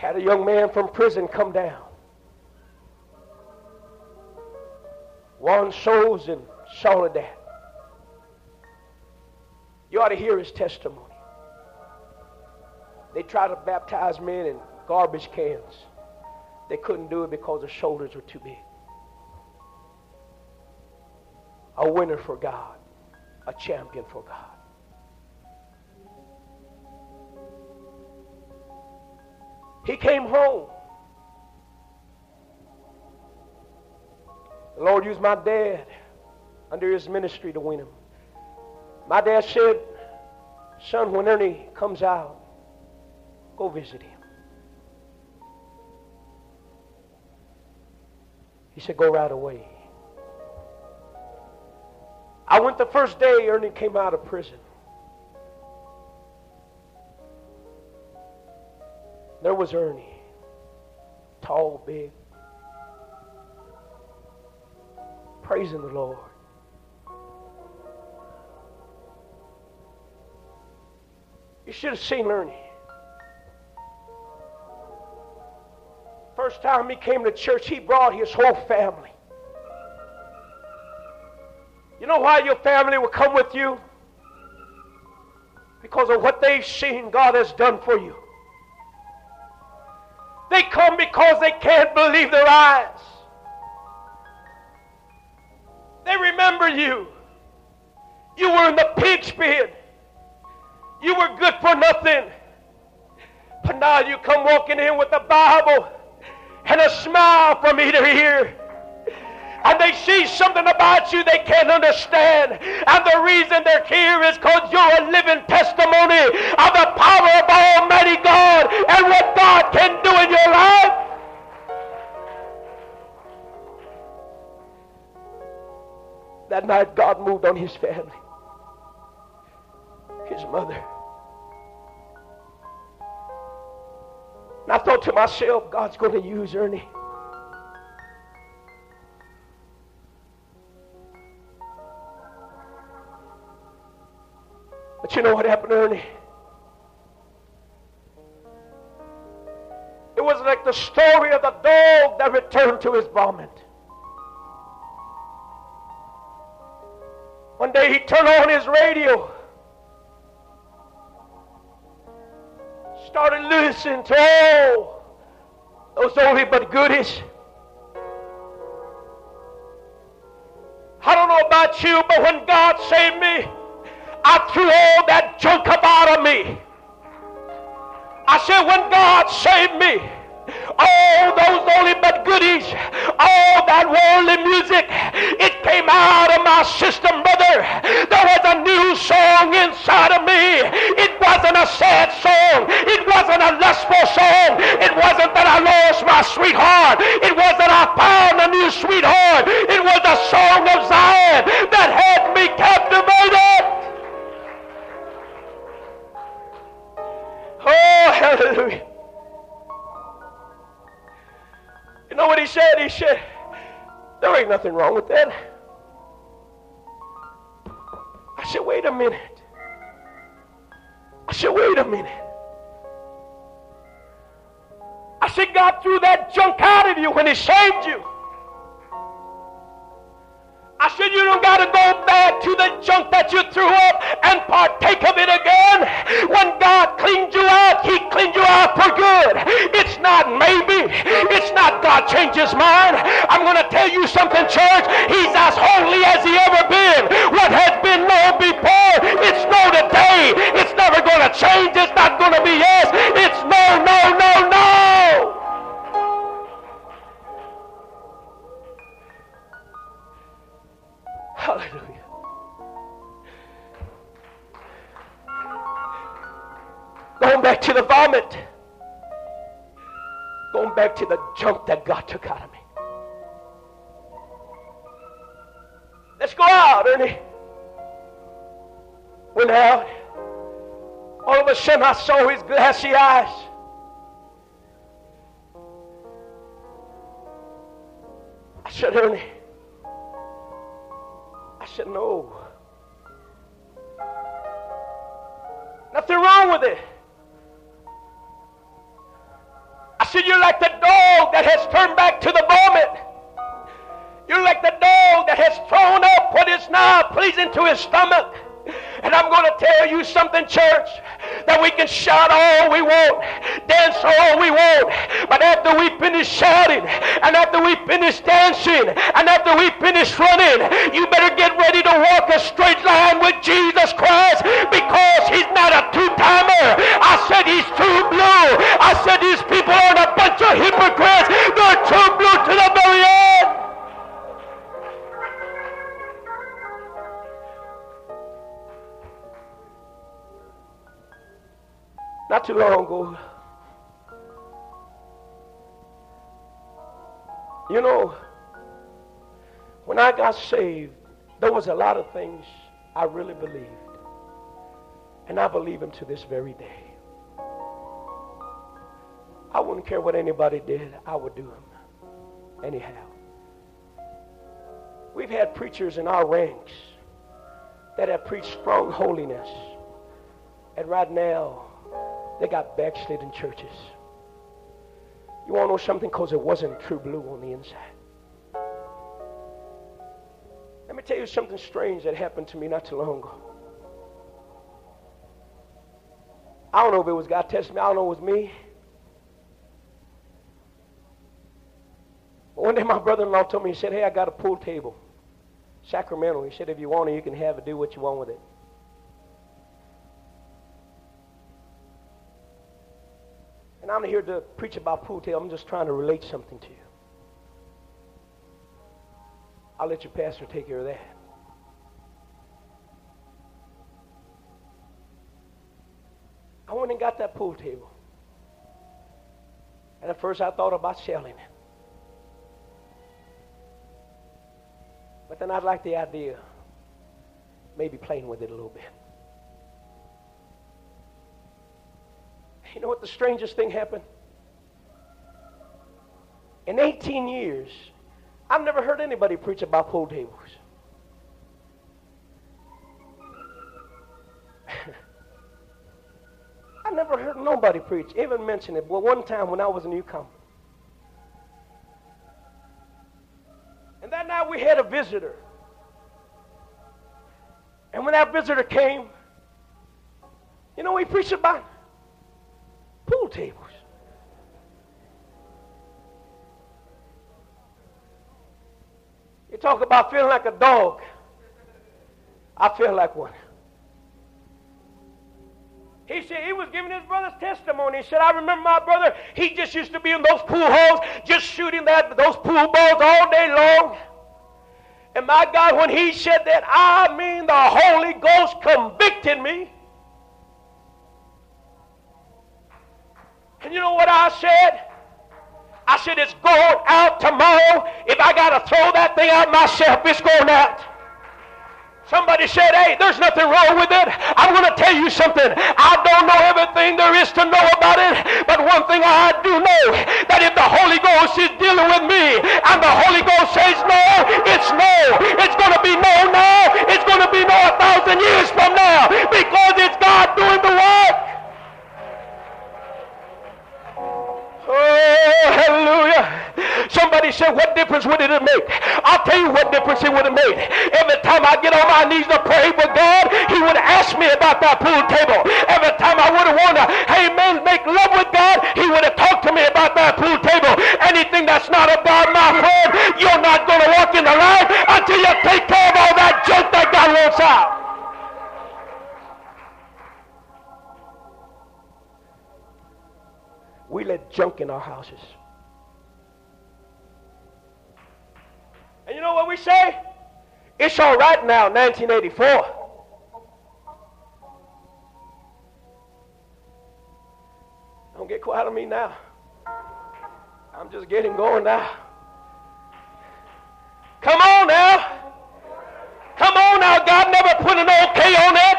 Speaker 1: Had a young man from prison come down. Won souls in Soledad. You ought to hear his testimony. They tried to baptize men in garbage cans. They couldn't do it because the shoulders were too big. A winner for God, a champion for God. He came home. The Lord used my dad under his ministry to win him. My dad said, Son, when Ernie comes out, go visit him. He said, Go right away. I went the first day Ernie came out of prison. There was Ernie, tall, big, praising the Lord. You should have seen Ernie. First time he came to church, he brought his whole family. You know why your family will come with you? Because of what they've seen God has done for you. They come because they can't believe their eyes. They remember you. You were in the pig's pen. You were good for nothing. But now you come walking in with the Bible and a smile from ear to ear. And they see something about you they can't understand. And the reason they're here is because you're a living testimony of the power of Almighty God and what God can do your life. That night, God moved on his family, his mother. And I thought to myself, God's going to use Ernie. But you know what happened, Ernie? The story of the dog that returned to his vomit. One day he turned on his radio. Started listening to all those oldie but goodies. I don't know about you, but when God saved me, I threw all that junk up out of me. I said, when God saved me, all those oldie but goodies, all that worldly music, it came out of my system, brother. There was a new song inside of me. It wasn't a sad song. It wasn't a lustful song. It wasn't that I lost my sweetheart. It wasn't I found a new sweetheart. It was a song of Zion that had me captivated. Oh, hallelujah. You know what he said? He said, There ain't nothing wrong with that. I said, Wait a minute. I said, Wait a minute. I said, God threw that junk out of you when He saved you. I said, you don't got to go back to the junk that you threw up and partake of it again. When God cleaned you out, He cleaned you out for good. It's not maybe. It's not God changed His mind. I'm going to tell you something, church. He's as holy as He ever been. What has been known before, it's no today. It's never going to change. It's not going to be yes. It's no, no, no, no. Hallelujah. Going back to the vomit. Going back to the junk that God took out of me. Let's go out, Ernie. Went out. All of a sudden, I saw his glassy eyes. I said, Ernie. I said, no. Nothing wrong with it. I said, You're like the dog that has turned back to the vomit. You're like the dog that has thrown up what is now pleasing to his stomach. And I'm going to tell you something, church, that we can shout all we want, dance all we want, but after we finish shouting, and after we finish dancing, and after we finish running, you better get ready to walk a straight line with Jesus Christ because he's not a two-timer. I said he's too blue. I said these people aren't a bunch of hypocrites. They're too blue to the very end. Not too long ago. You know, when I got saved, there was a lot of things I really believed. And I believe them to this very day. I wouldn't care what anybody did, I would do them. Anyhow. We've had preachers in our ranks that have preached strong holiness. And right now, they got backslidden churches. You want to know something? Because it wasn't true blue on the inside. Let me tell you something strange that happened to me not too long ago. I don't know if it was God testing me. I don't know if it was me. But one day my brother-in-law told me, he said, hey, I got a pool table. Sacramento. He said, if you want it, you can have it. Do what you want with it. And I'm not here to preach about pool table. I'm just trying to relate something to you. I'll let your pastor take care of that. I went and got that pool table. And at first I thought about selling it. But then I'd like the idea, maybe playing with it a little bit. You know what the strangest thing happened? In 18 years, I've never heard anybody preach about pool tables. [LAUGHS] I never heard nobody preach, even mention it. But one time when I was a newcomer. And that night we had a visitor. And when that visitor came, you know, we preached about tables. You talk about feeling like a dog. I feel like one. He said he was giving his brother's testimony. He said, I remember my brother, he just used to be in those pool halls, just shooting that those pool balls all day long. And my God, when he said that, I mean the Holy Ghost convicted me. And you know what I said? I said, it's going out tomorrow. If I got to throw that thing out myself, it's going out. Somebody said, hey, there's nothing wrong with it. I'm going to tell you something. I don't know everything there is to know about it, but one thing I do know, that if the Holy Ghost is dealing with me and the Holy Ghost says no, it's no. It's going to be no now. It's going to be no a thousand years from now because it's God doing the work. Oh, hallelujah. Somebody said, What difference would it make? I'll tell you what difference it would have made. Every time I get on my knees to pray for God, He would ask me about that pool table. Every time I would have wanted to, hey man, make love with God, He would have talked to me about that pool table. Anything that's not about my friend, you're not going to walk in the light until you take care of all that junk that God wants out. We let junk in our houses. And you know what we say? It's all right now, 1984. Don't get quiet on me now. I'm just getting going now. Come on now. Come on now, God never put an okay on it.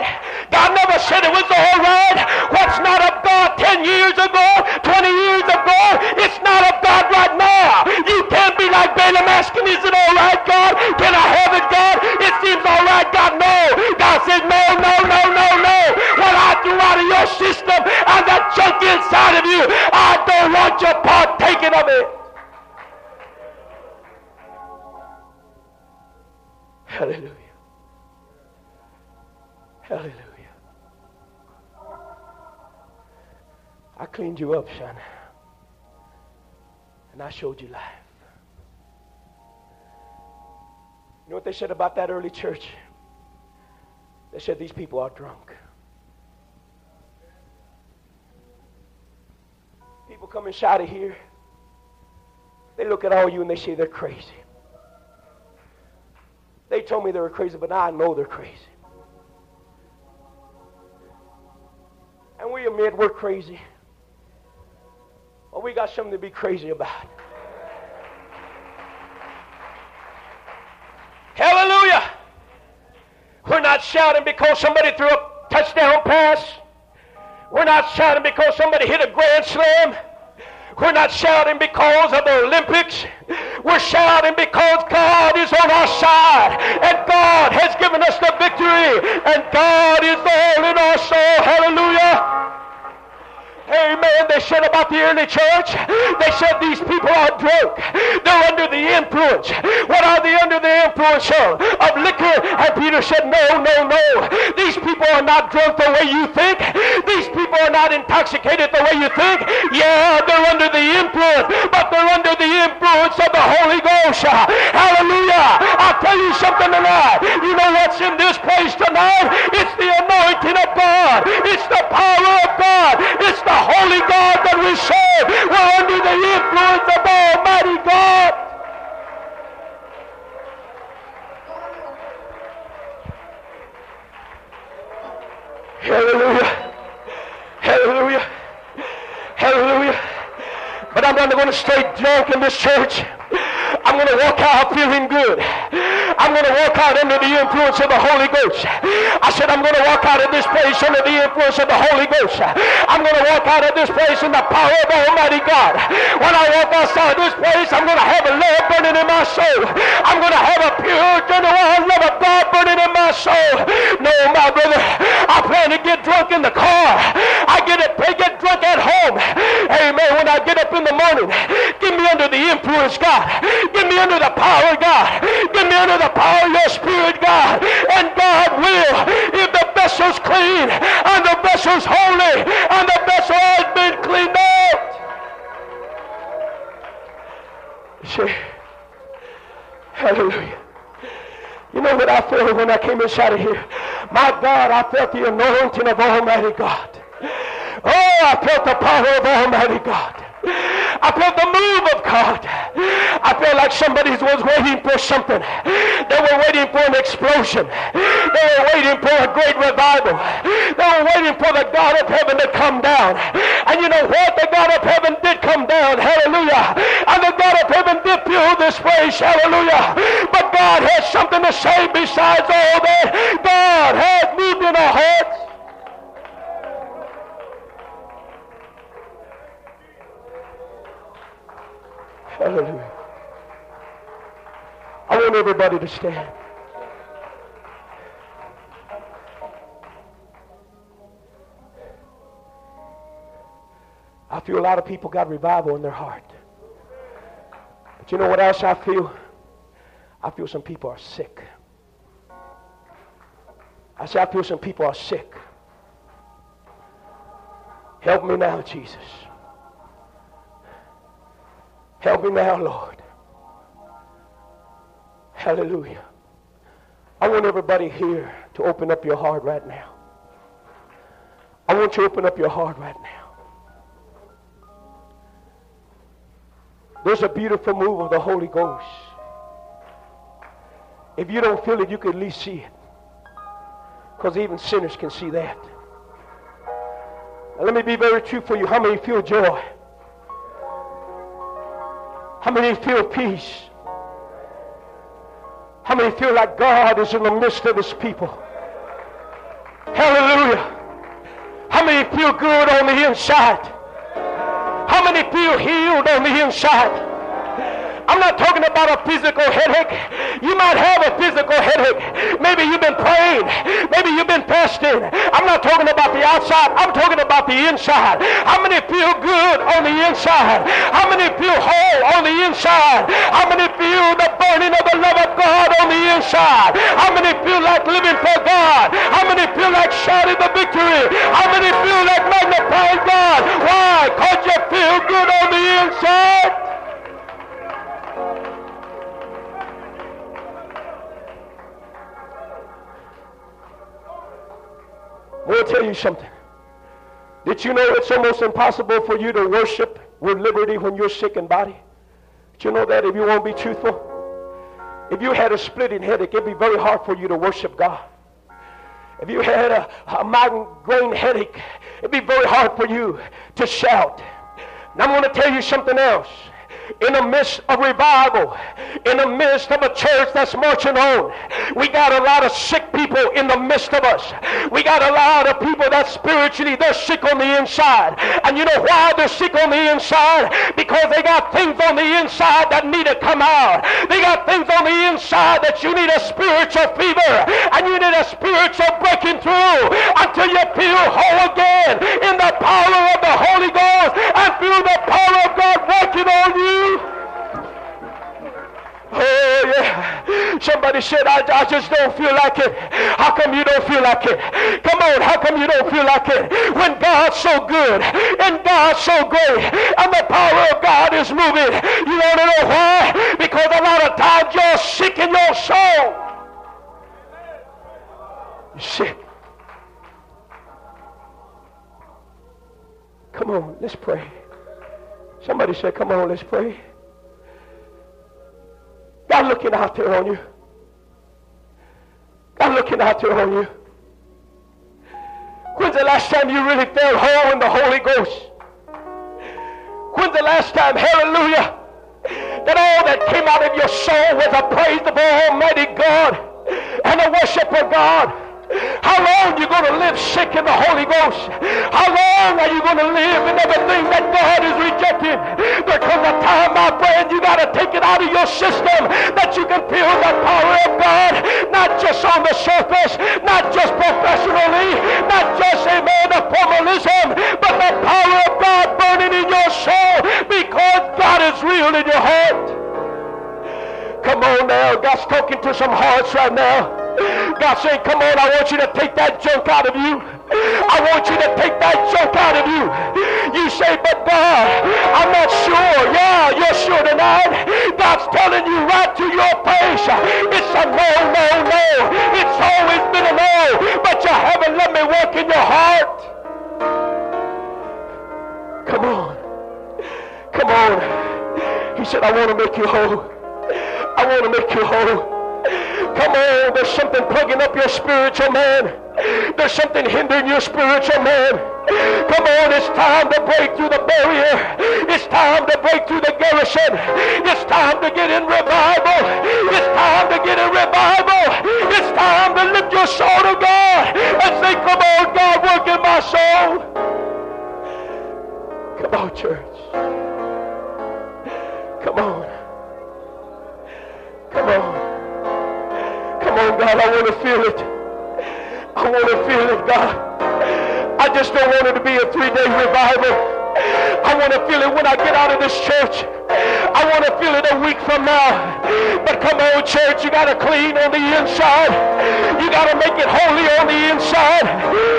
Speaker 1: God never said it was all right. What's not of God 10 years ago, 20 years ago, it's not of God right now. You can't be like Balaam asking, is it all right, God? Can I have it, God? It seems all right, God. No. God said, no, no, no, no, no. What I threw out of your system and that junk inside of you, I don't want your part partaking of it. Hallelujah. Hallelujah. I cleaned you up, son. And I showed you life. You know what they said about that early church? They said these people are drunk. People come inside of here. They look at all you and they say they're crazy. They told me they were crazy, but now I know they're crazy. And we admit we're crazy. But we got something to be crazy about. Hallelujah. We're not shouting because somebody threw a touchdown pass. We're not shouting because somebody hit a grand slam. We're not shouting because of the Olympics. We're shouting because God is on our side and God has given us the victory and God is all in our soul. Hallelujah. Said about the early church, they said these people are drunk. They're under the influence. What are they under the influence of? Of liquor. And Peter said, no, no, no. These people are not drunk the way you think. These people are not intoxicated the way you think. Yeah, they're under the influence, but they're under the influence of the Holy Ghost. Hallelujah. I'll tell you something tonight. You know what's in this place tonight? It's the anointing of God. It's the power of God. It's the holy God that we serve. We're under the influence of Almighty God. Hallelujah. Hallelujah. Hallelujah. But I'm not going to stay drunk in this church. I'm going to walk out feeling good. I'm going to walk out under the influence of the Holy Ghost. I said, I'm going to walk out of this place under the influence of the Holy Ghost. I'm going to walk out of this place in the power of Almighty God. When I walk outside this place, I'm going to have a love burning in my soul. I'm going to have a pure, genuine love of God burning in my soul. No, my brother, I plan to get drunk in the car. I get it, get drunk at home. Amen. When I get up in the morning, get me under the influence, God. Get me under the power, of God. Get me under the power of your spirit, God. And God will, if the vessel's clean and the vessel's holy and the vessel has been cleaned out. See, hallelujah. You know what I felt when I came inside of here? My God, I felt the anointing of Almighty God. Oh, I felt the power of Almighty God. I felt the move of God. I felt like somebody was waiting for something. They were waiting for an explosion. They were waiting for a great revival. They were waiting for the God of heaven to come down. And you know what? The God of heaven did come down. Hallelujah. And the God of heaven did fill this place. Hallelujah. But God has something to say besides all that. God has moved in our hearts. Hallelujah. I want everybody to stand. I feel a lot of people got revival in their heart. But you know what else I feel? I feel some people are sick. I say, I feel some people are sick. Help me now, Jesus. Help me now, Lord. Hallelujah. I want everybody here to open up your heart right now. I want you to open up your heart right now. There's a beautiful move of the Holy Ghost. If you don't feel it, you can at least see it. Because even sinners can see that. Now, let me be very true for you. How many feel joy?
Speaker 2: How many feel peace? How many feel like God is in the midst of his people? Hallelujah. How many feel good on the inside? How many feel healed on the inside? I'm not talking about a physical headache. You might have a physical headache. Maybe you've been praying. Maybe you've been fasting. I'm not talking about the outside. I'm talking about the inside. How many feel good on the inside? How many feel whole on the inside? How many feel the burning of the love of God on the inside? How many feel like living for God? How many feel like shouting the victory? How many feel like magnifying God? Why? Because you feel good on the inside. I want to tell you something. Did you know it's almost impossible for you to worship with liberty when you're sick in body? Did you know that if you won't be truthful? If you had a splitting headache, it'd be very hard for you to worship God. If you had a, a migraine headache, it'd be very hard for you to shout. Now I'm going to tell you something else in the midst of revival, in the midst of a church that's marching on. We got a lot of sick people in the midst of us. We got a lot of people that spiritually they're sick on the inside. And you know why they're sick on the inside? Because they got things on the inside that need to come out. They got things on the inside that you need a spiritual fever and you need a spiritual breaking through until you feel whole again in the power of the Holy Ghost and feel the power of God working on you. Oh. Somebody said, I, I just don't feel like it. How come you don't feel like it? Come on, how come you don't feel like it? When God's so good and God's so great and the power of God is moving, you want to know why? Because a lot of times you're sick in your soul. You're sick. Come on, let's pray. Somebody said, Come on, let's pray. God looking out there on you. God looking out there on you. When's the last time you really felt whole in the Holy Ghost? When's the last time, hallelujah, that all that came out of your soul was a praise of Almighty God and a worship of God? How long are you going to live sick in the Holy Ghost? How long are you going to live in everything that God is rejecting? There comes a time, my friend, you got to take it out of your system that you can feel the power of God, not just on the surface, not just professionally, not just, a amen, the formalism, but the power of God burning in your soul because God is real in your heart. Come on now. God's talking to some hearts right now. God saying, come on, I want you to take that junk out of you. I want you to take that junk out of you. You say, but God, I'm not sure. Yeah, you're sure tonight. God's telling you right to your face. It's a no, no, no. It's always been a no, but you haven't let me work in your heart. Come on. Come on. He said, I want to make you whole. I want to make you whole. Come on, there's something plugging up your spiritual man. There's something hindering your spiritual man. Come on, it's time to break through the barrier. It's time to break through the garrison. It's time to get in revival. It's time to get in revival. Church. I want to feel it a week from now. But come on, church, you got to clean on the inside. You got to make it holy on the inside.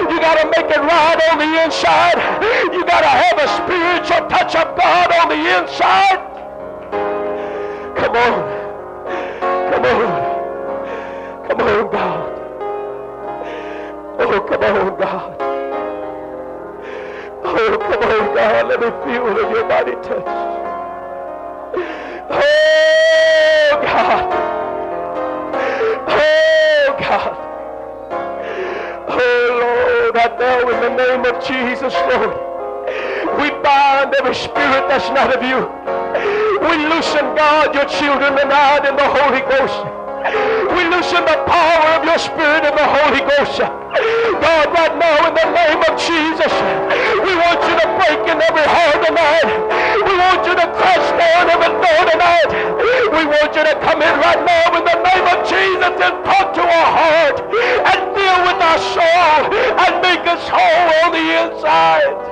Speaker 2: You got to make it right on the inside. You got to have a spiritual touch of God on the inside. Oh, God. Oh, God. Oh, Lord, I know in the name of Jesus, Lord, we bind every spirit that's not of you. We loosen, God, your children tonight in the Holy Ghost. We loosen the power of your Spirit and the Holy Ghost. God, right now, in the name of Jesus, we want you to break in every heart tonight. We want you to crush down every door tonight. We want you to come in right now in the name of Jesus and talk to our heart and deal with our soul and make us whole on the inside.